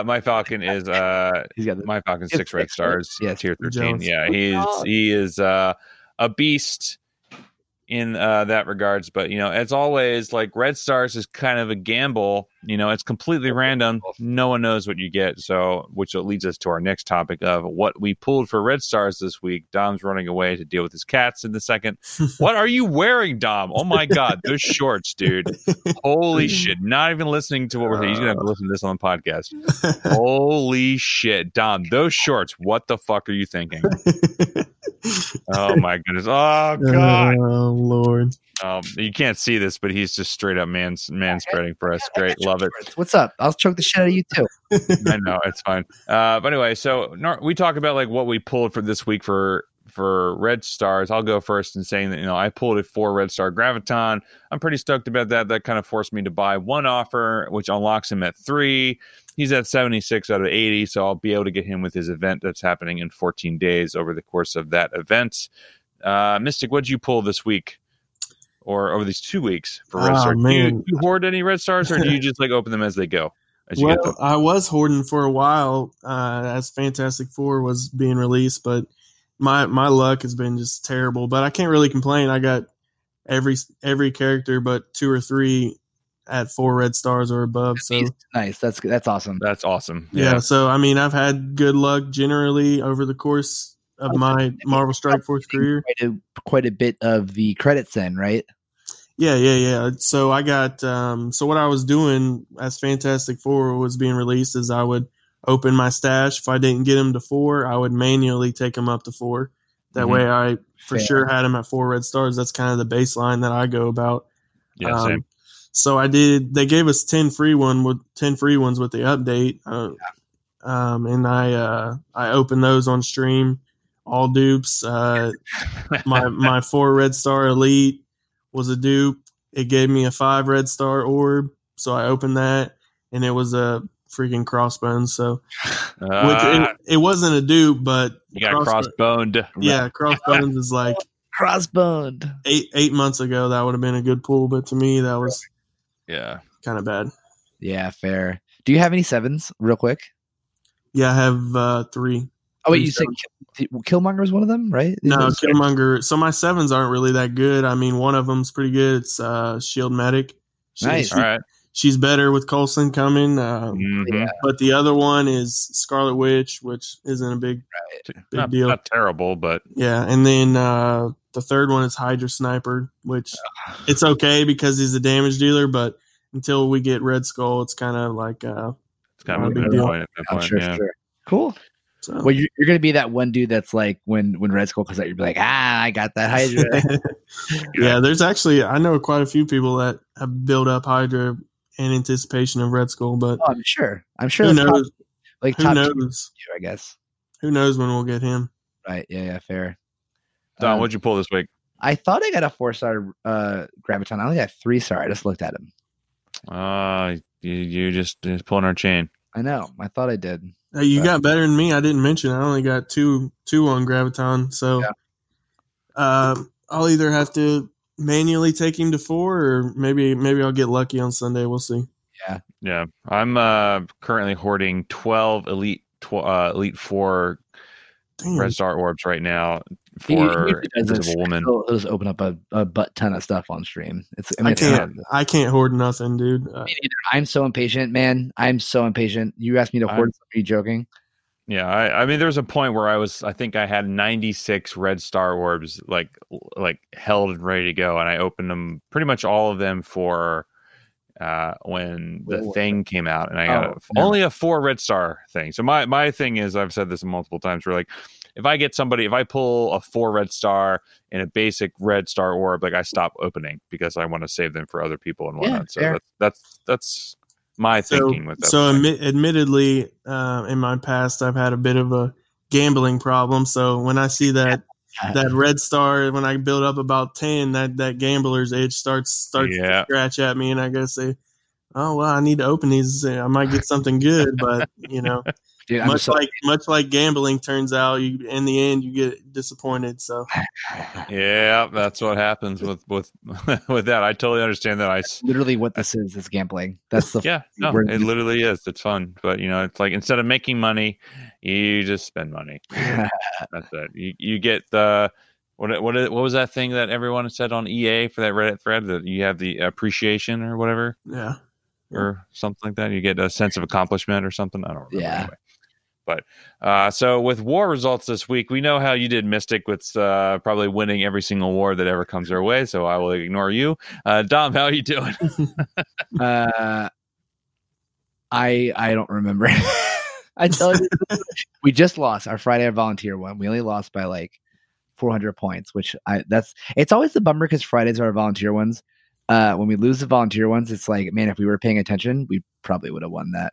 my Falcon is uh he's got the my Falcon's It's six red stars. Yes. tier thirteen. Yeah, he's he is uh a beast in uh that regards. But you know, as always, like red stars is kind of a gamble. You know, it's completely random. No one knows what you get. So, which leads us to our next topic of what we pulled for red stars this week. Dom's running away to deal with his cats in the second. *laughs* What are you wearing, Dom? Oh my god, those shorts, dude. Holy *laughs* shit. Not even listening to what we're saying. He's gonna have to uh. listen to this on the podcast. *laughs* Holy shit, Dom, those shorts, what the fuck are you thinking? Oh my goodness. Oh, oh god. Oh Lord. Um, you can't see this, but he's just straight up man man spreading for us. Great, love it. what's up i'll choke the shit out of you too I know it's fine. Uh, but anyway, so we talk about like what we pulled for this week for for red stars. I'll go first in saying that you know I pulled a four red star graviton. I'm pretty stoked about that. That kind of forced me to buy one offer, which unlocks him at three. He's at 76 out of 80, so I'll be able to get him with his event that's happening in 14 days over the course of that event. Uh, Mystic, what did you pull this week? Or over these two weeks for red Oh, stars? Do you, do you hoard any red stars, or do you just like open them as they go? As you? Well, I was hoarding for a while uh, as Fantastic Four was being released, but my my luck has been just terrible. But I can't really complain. I got every every character but two or three at four red stars or above. So nice that's that's awesome That's awesome. yeah. so I mean, I've had good luck generally over the course of my Marvel Strike Force career. quite a, quite a bit of the credits then right Yeah, yeah, yeah. So I got um so what I was doing as Fantastic Four was being released is I would open my stash. If I didn't get him to four, I would manually take him up to four. That Mhm. way I for Fair. sure had him at four red stars. That's kind of the baseline that I go about. Yeah, Um, same. So I did. They gave us ten free one with ten free ones with the update. Uh, um, and I uh, I opened those on stream, all dupes. Uh, *laughs* my my four red star elite was a dupe. It gave me a five red star orb, so I opened that, and it was a freaking crossbones. So which Uh, it, it wasn't a dupe, but you got crossbo- crossboned. Yeah, crossbones is like Crossboned. eight eight months ago. That would have been a good pull, but to me that was Yeah. kind of bad. Yeah, fair. Do you have any sevens, real quick? Yeah, I have uh, three. Oh wait, Three you said Killmonger was one of them, right? No, Those- Killmonger. So my sevens aren't really that good. I mean, one of them's pretty good. It's uh, Shield Medic. She- Nice. she- All right. she's better with Coulson coming. Uh, Mhm. Yeah. But the other one is Scarlet Witch, which isn't a big, big Not, deal. not terrible, but yeah. And then uh, the third one is Hydra Sniper, which it's okay because he's a damage dealer. But until we get Red Skull, it's kind of like uh, it's kind of a a big deal. point at point. sure, yeah. sure. Cool. So. Well, you're, you're gonna be that one dude that's like when when Red Skull comes out, you'll be like, ah, I got that Hydra. *laughs* *laughs* yeah, there's actually I know quite a few people that have built up Hydra in anticipation of Red Skull, but oh, I'm sure. I'm sure. who that's top- knows? like Who top two, knows? I guess. Who knows when we'll get him? Right. Yeah. Yeah. Fair. Don, Um, what'd you pull this week? I thought I got a four star uh, graviton. I only got three star. I just looked at him. Uh, you, you just, just pulling our chain. I know. I thought I did. Hey, you Right. got better than me. I didn't mention. I only got two two on Graviton, so Yeah. uh, I'll either have to manually take him to four, or maybe maybe I'll get lucky on Sunday. We'll see. Yeah, yeah, I'm uh, currently hoarding 12 elite tw- uh, elite four Damn. red star orbs right now He- he for usually does this. Invisible Woman. He'll, he'll just open up a, a butt ton of stuff on stream. It's. I, mean, I can't. not- I can't hoard nothing, dude. Uh, I'm so impatient, man. I'm so impatient. You asked me to hoard. I'm- hoard. Are you joking? Yeah, I, I mean, there was a point where I was, I think I had 96 red star orbs, like, like held and ready to go, and I opened them, pretty much all of them for uh when the Whoa. thing came out, and I got Oh, a, only a four red star thing. So my my thing is, I've said this multiple times, We're like, if I get somebody, if I pull a four red star and a basic red star orb, like I stop opening because I want to save them for other people and Yeah, whatnot. so that's that's that's my so thinking with that. so admi- admittedly, uh, in my past, I've had a bit of a gambling problem. So when I see that that red star, when I build up about ten, that that gambler's edge starts starts Yeah. to scratch at me, and I gotta say, oh well, I need to open these. I might get something good, but you know. Dude, much so, like much like gambling turns out you in the end you get disappointed so *laughs* Yeah, that's what happens with with *laughs* with that. I totally understand that. I s- literally what this is is gambling. That's the yeah, *laughs* no, it literally is. It's fun, but you know, it's like instead of making money, you just spend money. That's it. You you get the what what what was that thing that everyone said on EA for that Reddit thread that you have the appreciation or whatever yeah or something like that. You get a sense of accomplishment or something. I don't remember. Yeah. Anyway. But uh, so with war results this week, we know how you did Mystic with uh, probably winning every single war that ever comes our way. So I will ignore you. Uh, Dom, how are you doing? *laughs* uh, I I don't remember. *laughs* I tell you, *laughs* we just lost our Friday volunteer one. We only lost by like 400 points, which I that's it's always the bummer because Fridays are our volunteer ones. Uh, when we lose the volunteer ones, it's like, man, if we were paying attention, we probably would have won that.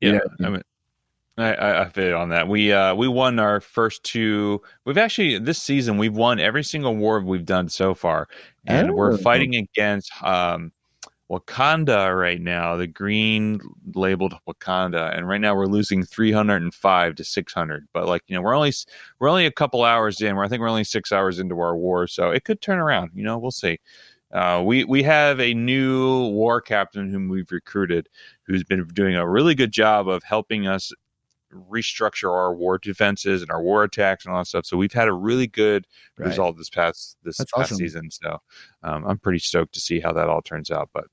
Yeah, Yeah. I mean, I, I, I feel on that. We uh we won our first two. We've actually this season we've won every single war we've done so far, and we're Oh. fighting against um Wakanda right now. The green labeled Wakanda, and right now we're losing three hundred and five to six hundred. But like you know, we're only we're only a couple hours in. We're, I think we're only six hours into our war, so it could turn around. You know, we'll see. Uh, we we have a new war captain whom we've recruited, who's been doing a really good job of helping us restructure our war defenses and our war attacks and all that stuff. So we've had a really good Right. result this past this That's past awesome. season. So um, I'm pretty stoked to see how that all turns out. But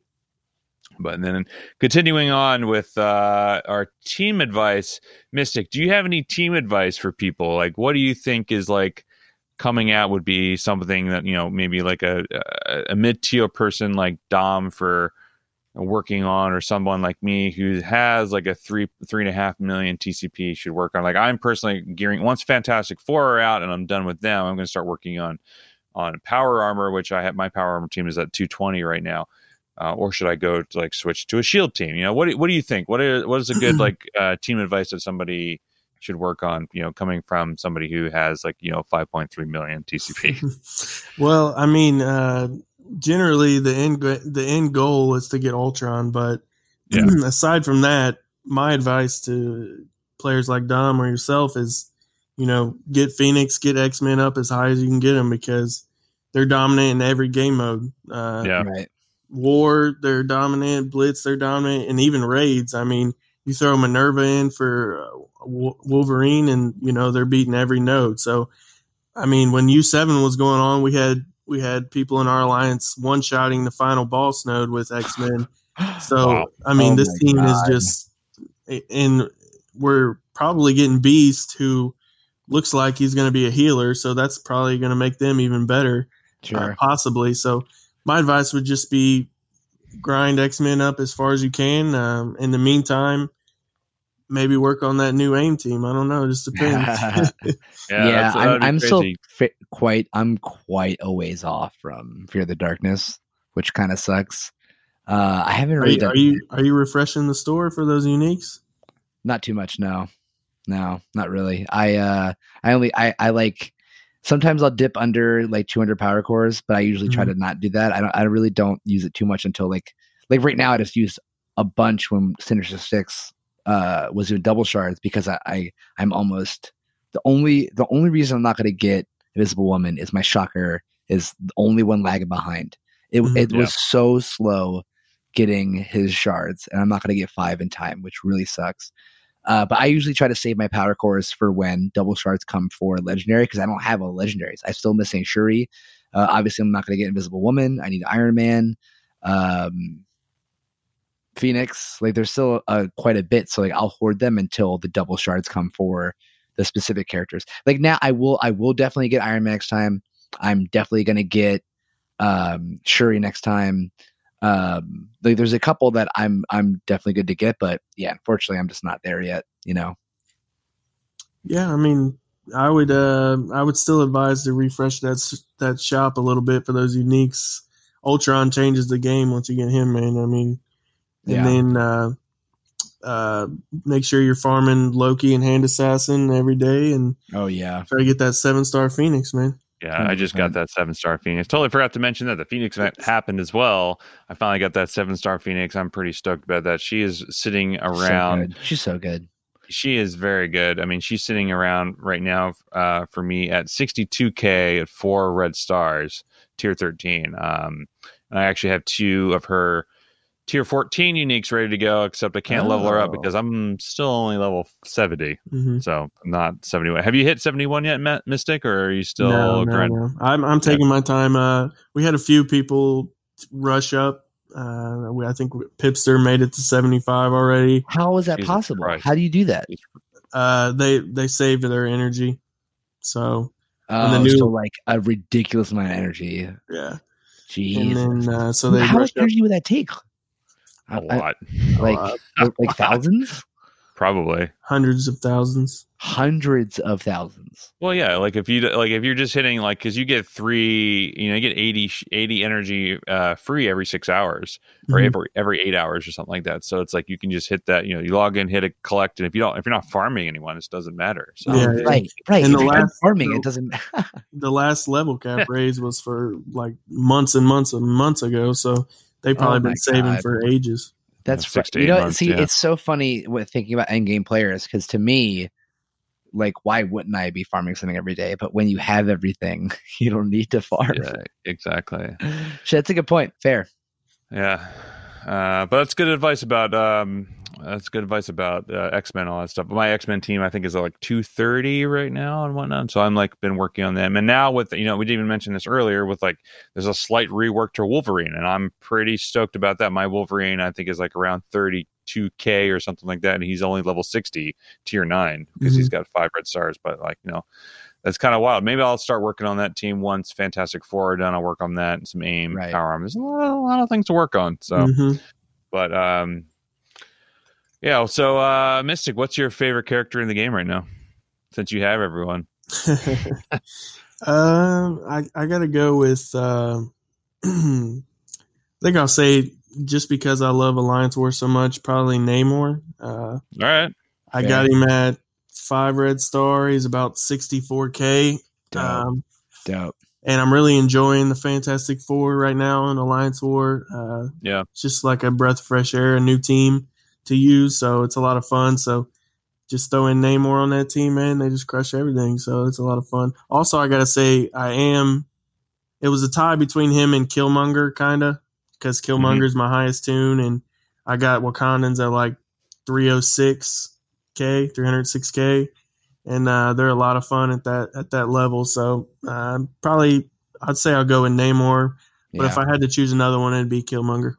but then continuing on with uh, our team advice, Mystic, do you have any team advice for people? Like, what do you think is like coming out would be something that you know maybe like a a, a mid tier person like Dom for working on or someone like me who has like a three three and a half million TCP should work on. Like I'm personally gearing once Fantastic Four are out and I'm done with them, I'm going to start working on on Power Armor, which I have my Power Armor team is at 220 right now. uh, or should I go to like switch to a shield team? You know, what do, what do you think? What is what is a good *clears throat* like uh, team advice that somebody should work on? You know, coming from somebody who has like you know 5.3 million TCP. *laughs* well, I mean, uh, generally the end the end goal is to get Ultron, but Yeah. *clears throat* aside from that, my advice to players like Dom or yourself is, you know, get Phoenix, get X Men up as high as you can get them because they're dominant in every game mode. Uh, Yeah. Right. War, they're dominant. Blitz, they're dominant, and even raids. I mean, you throw Minerva in for uh, Wolverine, and you know they're beating every node. So, I mean, when U seven was going on, we had we had people in our alliance one shotting the final boss node with X Men. So, Wow. I mean, Oh this team is just, and we're probably getting Beast, who looks like he's going to be a healer. So that's probably going to make them even better uh, possibly. So my advice would just be grind X Men up as far as you can. Um, in the meantime, maybe work on that new aim team. I don't know. It just *laughs* depends. Yeah, yeah, I'm, I'm still fi- quite I'm quite a ways off from Fear the Darkness, which kind of sucks. Uh, I haven't are, really you, are you are you refreshing the store for those uniques? not too much. No, no, not really. I uh, I only I I like sometimes I'll dip under like 200 power cores, but I usually try to not do that. I don't I really don't use it too much until like like right now I just use a bunch when Sinister Six uh was doing double shards because I, I I'm almost the only the only reason I'm not going to get Invisible Woman is my shocker is the only one lagging behind. It Mhm. it Yeah. was so slow getting his shards, and I'm not going to get five in time, which really sucks. Uh, but I usually try to save my power cores for when double shards come for legendary because I don't have all legendaries. I'm still missing Shuri. Uh, obviously, I'm not going to get Invisible Woman. I need Iron Man, um, Phoenix. Like, there's still uh, quite a bit, so like I'll hoard them until the double shards come for the specific characters. Like now, I will I will definitely get Iron Man next time. I'm definitely to get um, Shuri next time. Um, like there's a couple that I'm I'm definitely good to get, but yeah, unfortunately, I'm just not there yet. You know. Yeah, I mean, I would uh, I would still advise to refresh that that shop a little bit for those uniques. Ultron changes the game once you get him, man. I mean, and then uh, uh, make sure you're farming Loki and Hand Assassin every day, and Oh yeah. try to get that seven star Phoenix, man. Yeah, I just got that seven star Phoenix. Totally forgot to mention that the Phoenix event happened as well. I finally got that seven star Phoenix. I'm pretty stoked about that. She is sitting around. good. She's so good. she is very good. I mean, she's sitting around right now uh, for me at 62k at four red stars, tier 13. Um, and I actually have two of her tier 14 uniques ready to go, except I can't level her up Oh. because I'm still only level 70. Mm-hmm. So I'm not 71. Have you hit 71 yet, Ma- Mystic, or are you still no, no, grind- no. I'm I'm taking my time. Uh, we had a few people rush up. Uh, we, I think Pipster made it to 75 already. How is that Jesus possible? Christ. How do you do that? Uh, they they saved their energy, so Oh, the new- so like a ridiculous amount of energy. yeah. Jeez. And then uh, so they How much rushed up. energy would that take? A I- I- lot, *laughs* like like thousands, probably. hundreds of thousands. hundreds of thousands. Well, yeah, like if you like if you're just hitting like because you get three, you know, you get 80, 80 energy uh, free every six hours or Mhm. every every eight hours or something like that. So it's like you can just hit that. You know, you log in, hit a collect, and if you don't, if you're not farming anyone, it doesn't matter. So Yeah, yeah. right, right. And If the you're last- farming, the- it doesn't. *laughs* The last level cap raise was for like months and months and months ago, so they've probably Oh been saving God. for ages. That's Yeah, six fu- to you know. months, see, yeah. it's so funny with thinking about end game players because to me, like, why wouldn't I be farming something every day? But when you have everything, *laughs* you don't need to farm. yeah, exactly. Shit, that's a good point. Fair. Yeah, uh, but that's good advice about um, that's good advice about uh, X Men all that stuff. But my X Men team I think is like two thirty right now and whatnot. So I'm like been working on them, and now with you know we didn't even mention this earlier with like there's a slight rework to Wolverine, and I'm pretty stoked about that. My Wolverine I think is like around thirty two k or something like that, and he's only level sixty tier nine because he's got five red stars. But like you know. That's kind of wild. Maybe I'll start working on that team once Fantastic Four are done. I'll work on that and some aim, Right. power arm. There's a lot, a lot of things to work on. So, Mhm. but um, yeah. So, uh, Mystic, what's your favorite character in the game right now? Since you have everyone, *laughs* um, I I gotta go with. Uh, *clears throat* I think I'll say just because I love Alliance War so much, probably Namor. Uh, All right. I Fair. got him at five red star. He's about 64k. Dope. Um, Dope. and I'm really enjoying the Fantastic Four right now in Alliance War. Uh, Yeah. it's just like a breath of fresh air, a new team to use. So it's a lot of fun. So just throw in Namor on that team, man. They just crush everything. So it's a lot of fun. Also, I gotta say, I am. It was a tie between him and Killmonger, kind of, because Killmonger's my highest tune, and I got Wakandans at like 306k, 306k, and uh, they're a lot of fun at that at that level. So uh, probably, I'd say I'll go with Namor. But Yeah. if I had to choose another one, it'd be Killmonger.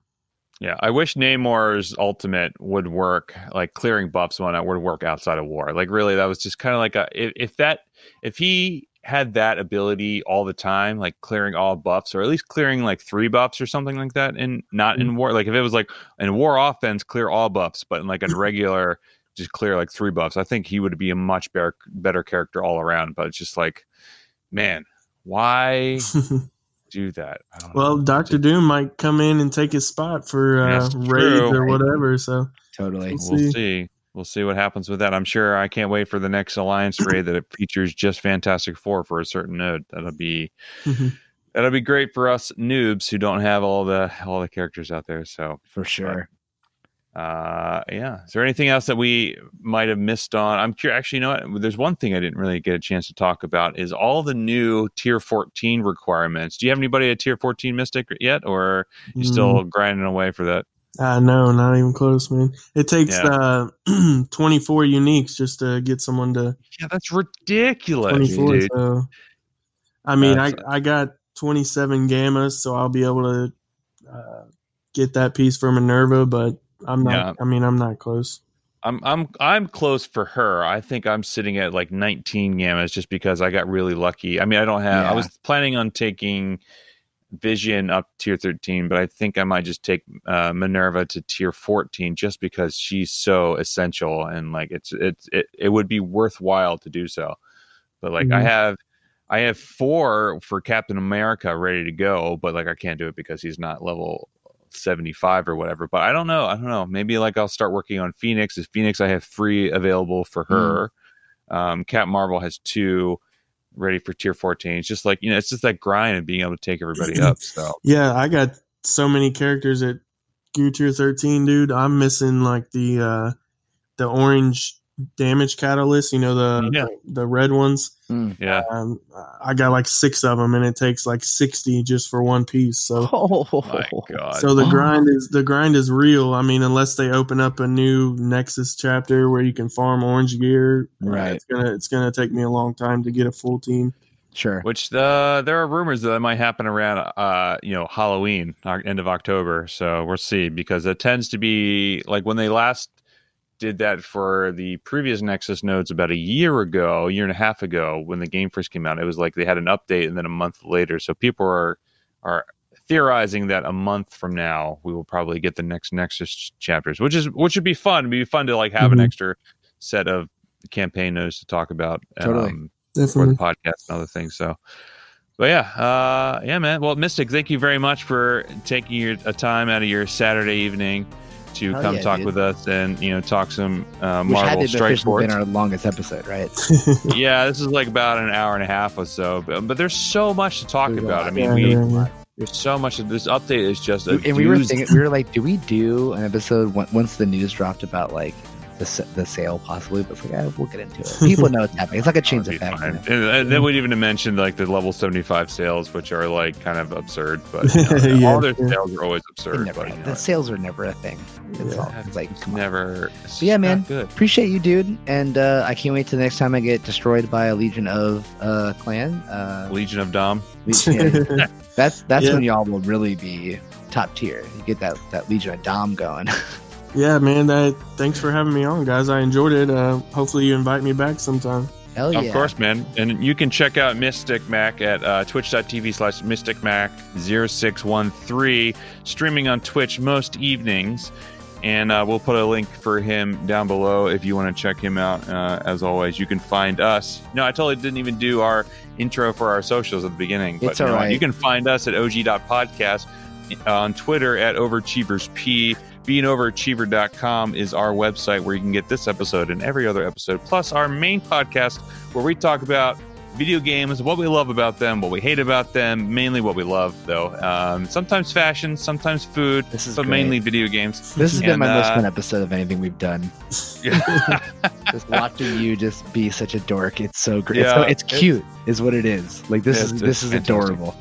Yeah, I wish Namor's ultimate would work, like clearing buffs one would work outside of war. Like really, that was just kind of like a if, if that if he had that ability all the time, like clearing all buffs or at least clearing like three buffs or something like that, and not in mm-hmm. war. Like if it was like in war offense, clear all buffs, but in like a regular, just clear like three buffs. I think he would be a much better better character all around. But it's just like, man, why *laughs* do that? Well. Doctor Doom might come in and take his spot for uh, That's raids true. or whatever. So Totally. We'll we'll see. see. We'll see what happens with that. I'm sure I can't wait for the next alliance *coughs* raid that it features just Fantastic Four for a certain node. That'll be that'll be great for us noobs who don't have all the all the characters out there. So For sure. Uh yeah. Is there anything else that we might have missed on? I'm curious actually you know what? There's one thing I didn't really get a chance to talk about is all the new tier 14 requirements. Do you have anybody at tier 14 mystic yet or you still grinding away for that? Uh, no, not even close, man. It takes Yeah. uh, *clears throat* 24 uniques just to get someone to Yeah, that's ridiculous. 24. dude. So, I mean, I, I got 27 gammas, so I'll be able to uh, get that piece for Minerva, but I'm not, Yeah. I mean, I'm not close. I'm I'm I'm close for her. I think I'm sitting at like 19 gammas just because I got really lucky. I mean, I don't have. I was planning on taking Vision up tier 13, but I think I might just take uh, Minerva to tier 14 just because she's so essential and like it's it's it, it would be worthwhile to do so. But like I Mhm. have I have four for Captain America ready to go, but like I can't do it because he's not level 75 or whatever. But I don't know. I don't know. Maybe like I'll start working on Phoenix. As Phoenix, I have three available for her. Um, Cap Marvel has two ready for tier 14. It's just like, you know, it's just that grind and being able to take everybody up. *clears throat* So Yeah, I got so many characters at Gear Tier 13, dude. I'm missing like the uh, the orange damage catalyst, you know, the, Yeah. the red ones. yeah. Um, I got like six of them, and it takes like sixty just for one piece. So, *laughs* Oh My God. so the *laughs* grind is the grind is real. I mean, unless they open up a new Nexus chapter where you can farm orange gear, uh, Right. It's gonna it's gonna take me a long time to get a full team. Sure. Which the there are rumors that, that might happen around uh you know Halloween uh, end of October. So we'll see because it tends to be like when they last did that for the previous Nexus nodes about a year ago, a year and a half ago when the game first came out. It was like they had an update and then a month later. So people are are theorizing that a month from now we will probably get the next Nexus chapters, which is which would be fun. It'd be fun to like have an Mhm. extra set of campaign nodes to talk about. Totally. Um, for the podcast and other things. So, but yeah, uh, yeah, man. Well, Mystic, thank you very much for taking your a time out of your Saturday evening to Hell come yeah, talk dude. with us and you know talk some uh, Which had Marvel to Strike officially been our longest episode, right? *laughs* yeah, this is like about an hour and a half or so, but, but there's so much to talk There's about. I mean, we yeah, yeah. there's so much. This update is just a and we were thinking, we were like, do we do an episode once the news dropped about like the the sale possibly? But it's like, yeah, we'll get into it. *laughs* People know it's happening. It's like a change That'd of be fact. fine. you know? And, and then we'd even mention like the level 75 sales, which are like kind of absurd, but you know, *laughs* Yeah, all their sales are always absurd. never- But, you know, the sales are never a thing. It's Yeah. all it's like, it's come on. never. It's yeah, man. Good. Appreciate you, dude. And uh, I can't wait till the next time I get destroyed by a Legion of uh, Clan. Uh, Legion of Dom. Yeah, *laughs* that's that's Yeah. when y'all will really be top tier. You get that that Legion of Dom going. Yeah, man. That thanks for having me on, guys. I enjoyed it. Uh, hopefully, you invite me back sometime. Hell yeah! Of course, man. And you can check out Mystic Mac at uh, twitch.tv slash Mystic Mac 0613, streaming on Twitch most evenings. And uh, we'll put a link for him down below if you want to check him out. Uh, as always, you can find us. No, I totally didn't even do our intro for our socials at the beginning. But It's you, know right. you can find us at og.podcast on Twitter at OverachieversP. BeingOverachiever.com is our website where you can get this episode and every other episode, plus our main podcast where we talk about video games, what we love about them, what we hate about them, mainly what we love, though. Um, sometimes fashion, sometimes food, This is but great. mainly video games. This has been And, my most uh, fun episode of anything we've done. *laughs* *laughs* Just watching you just be such a dork. It's so great. Yeah, it's, so, it's cute, is what it is. Like this It's- is this is fantastic. adorable.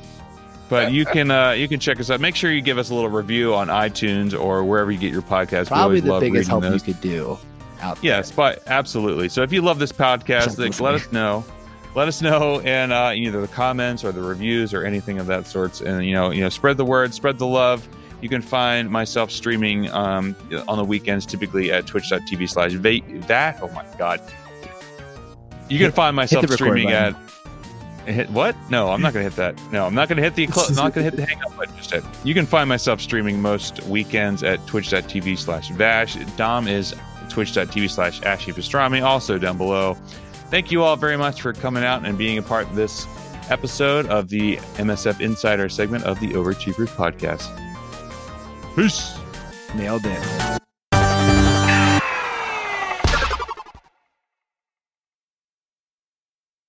But you can uh, you can check us out. Make sure you give us a little review on iTunes or wherever you get your podcast. We Probably always the love biggest help those. you could do out Yes, but absolutely. So if you love this podcast, like, let us know. Let us know in uh, either the comments or the reviews or anything of that sorts. And you know, you know, spread the word, spread the love. You can find myself streaming um, on the weekends, typically at twitch.tv slash that. Oh my god! You can find myself streaming at button. Hit what? No, I'm not to hit that. No, I'm not to hit the clo- I'm not to hit the hang up button just yet. You can find myself streaming most weekends at twitch.tv slash vash. Dom is twitch.tv slash ashy pastrami, also down below. Thank you all very much for coming out and being a part of this episode of the MSF Insider segment of the Overachievers podcast. Peace. Nailed it.